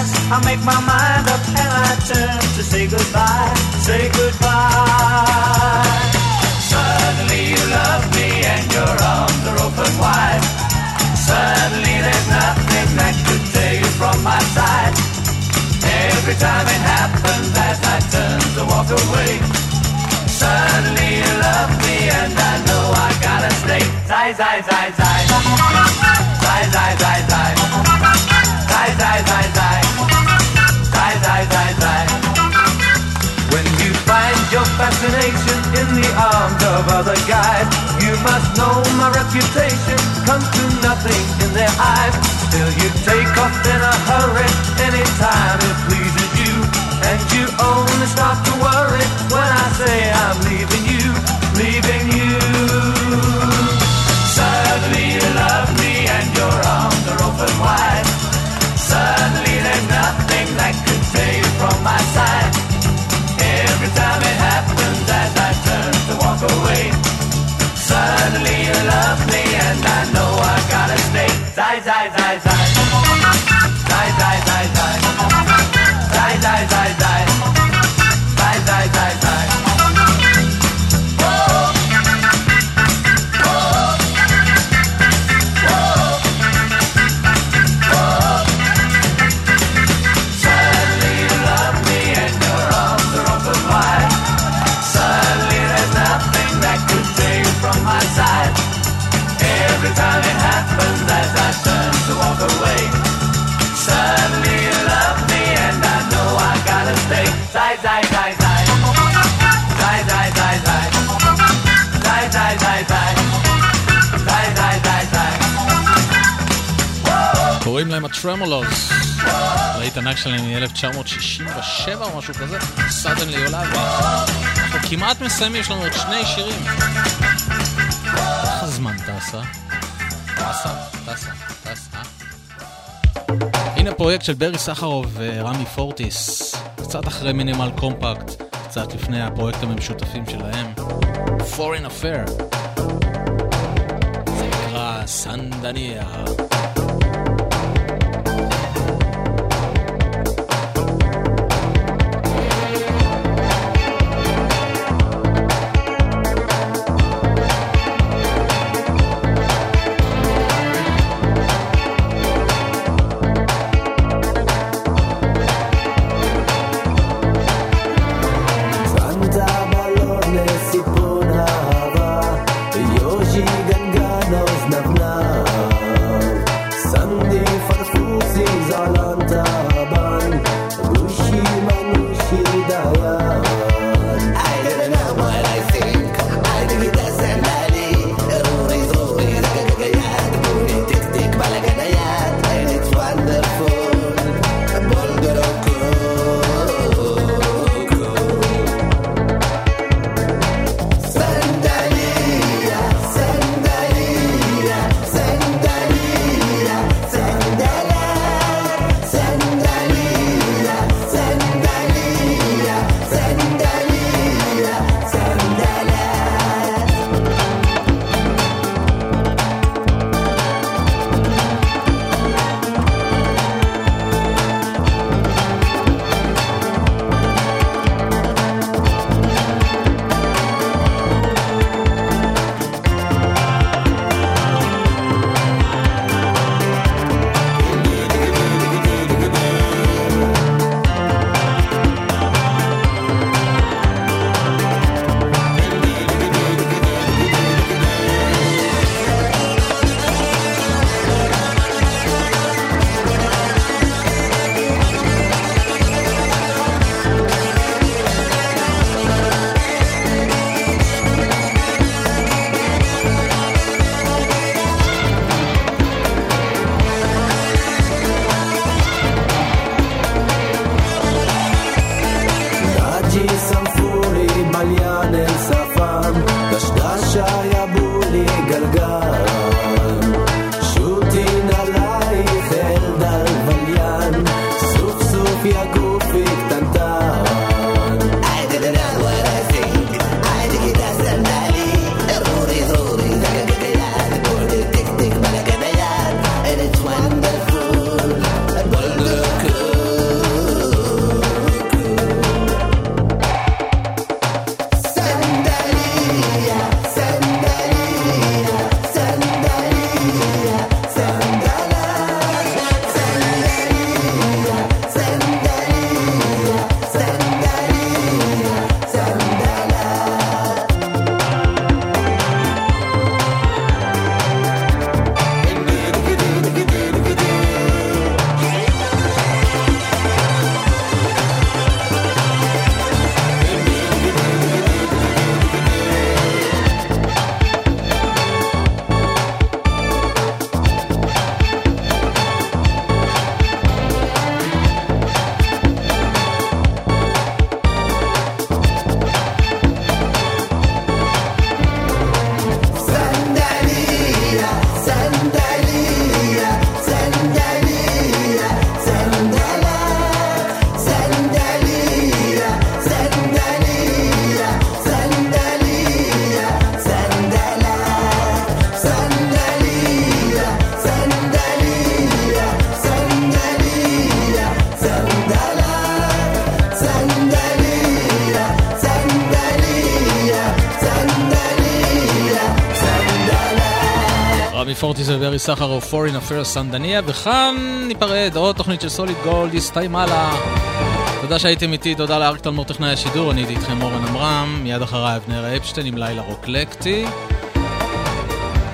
Speaker 4: At I make my mind up and I turn to say goodbye. Say goodbye. Suddenly you love me and your arms are open wide. Suddenly there's nothing that could tear you from my side. Every time it happens as I turn to walk away. Suddenly you love me and I know I gotta stay. Zai, zai, zai, zai. Zai, zai, zai, zai. Zai, zai, zai, zai. When you find your fascination in the arms of other guys. You must know my reputation comes to nothing in their eyes. Still you take off in a hurry anytime it pleases you. And you only start to worry when I say I'm leaving you, leaving you. From my side. Every time it happens as I turn to walk away. Suddenly you love me and I know I gotta stay. Zai, zai, zai, zai.
Speaker 2: קוראים להם הטרמולוס. להיט ענק שלהם מ-1967 או משהו כזה, סאדנלי יולאבי. אנחנו כמעט מסיימים, יש לנו עוד שני שירים. איך הזמן טסה? טסה, טסה, טסה. הנה פרויקט של ברי סחרוב ורמי פורטיס, קצת אחרי מינימל קומפקט, קצת לפני הפרויקטים המשותפים שלהם. Foreign Affair. זה נקרא סנדניה. פורטיס וברי סחרוף, Foreign Affair סנדניה, וכאן ניפרד, עוד תוכנית של סוליד גולד הסתיימה לה. תודה שהייתם איתי, תודה לאריק תלמור טכנאי השידור, אני הייתי איתכם אורן עמרם, מיד אחריי אבנר אפשטיין עם לילה רוקלקטי.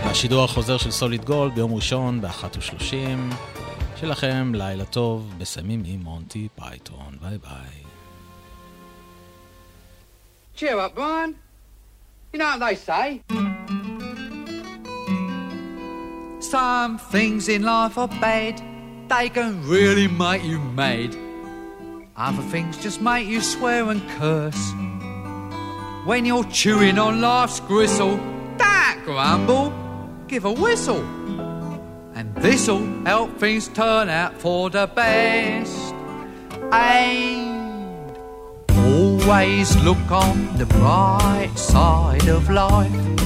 Speaker 2: השידור החוזר של סוליד גולד ביום ראשון ב-13:30. שלכם לילה טוב, מסיימים עם מונטי פייתון, ביי ביי.
Speaker 15: Cheer up, Brian. You know what they say? Some things in life are bad. They can really make you mad. Other things just make you swear and curse. When you're chewing on life's gristle, don't grumble, give a whistle. And this'll help things turn out for the best. And always look on the bright side of life.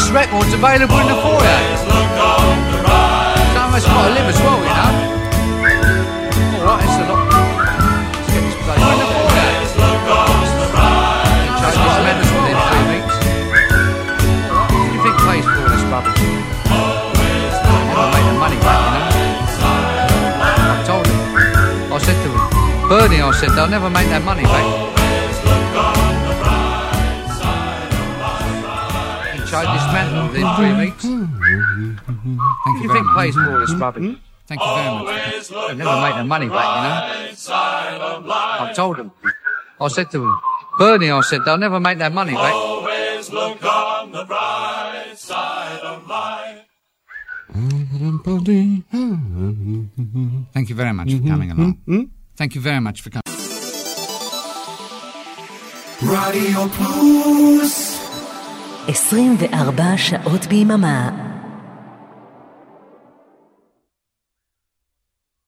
Speaker 15: this record's available in the foyer. Of us got to live as well, you know. All right, it's a lot. Get the. Change this madness within you think for? Never the money you know. I told him. I said to him, Bernie, I said, they'll never make that money back. within three weeks. Hmm. Thank you very much. plays for all this hmm? rubbish? Thank you very much. They've never made their money back, you know. I told them. I said to them, Bernie, I said, they'll never make their money back.
Speaker 16: Always look on the bright side of life.
Speaker 15: Thank you very much for coming hmm. along. Thank you very much for coming.
Speaker 11: Radio Plus. 24 שעות ביממה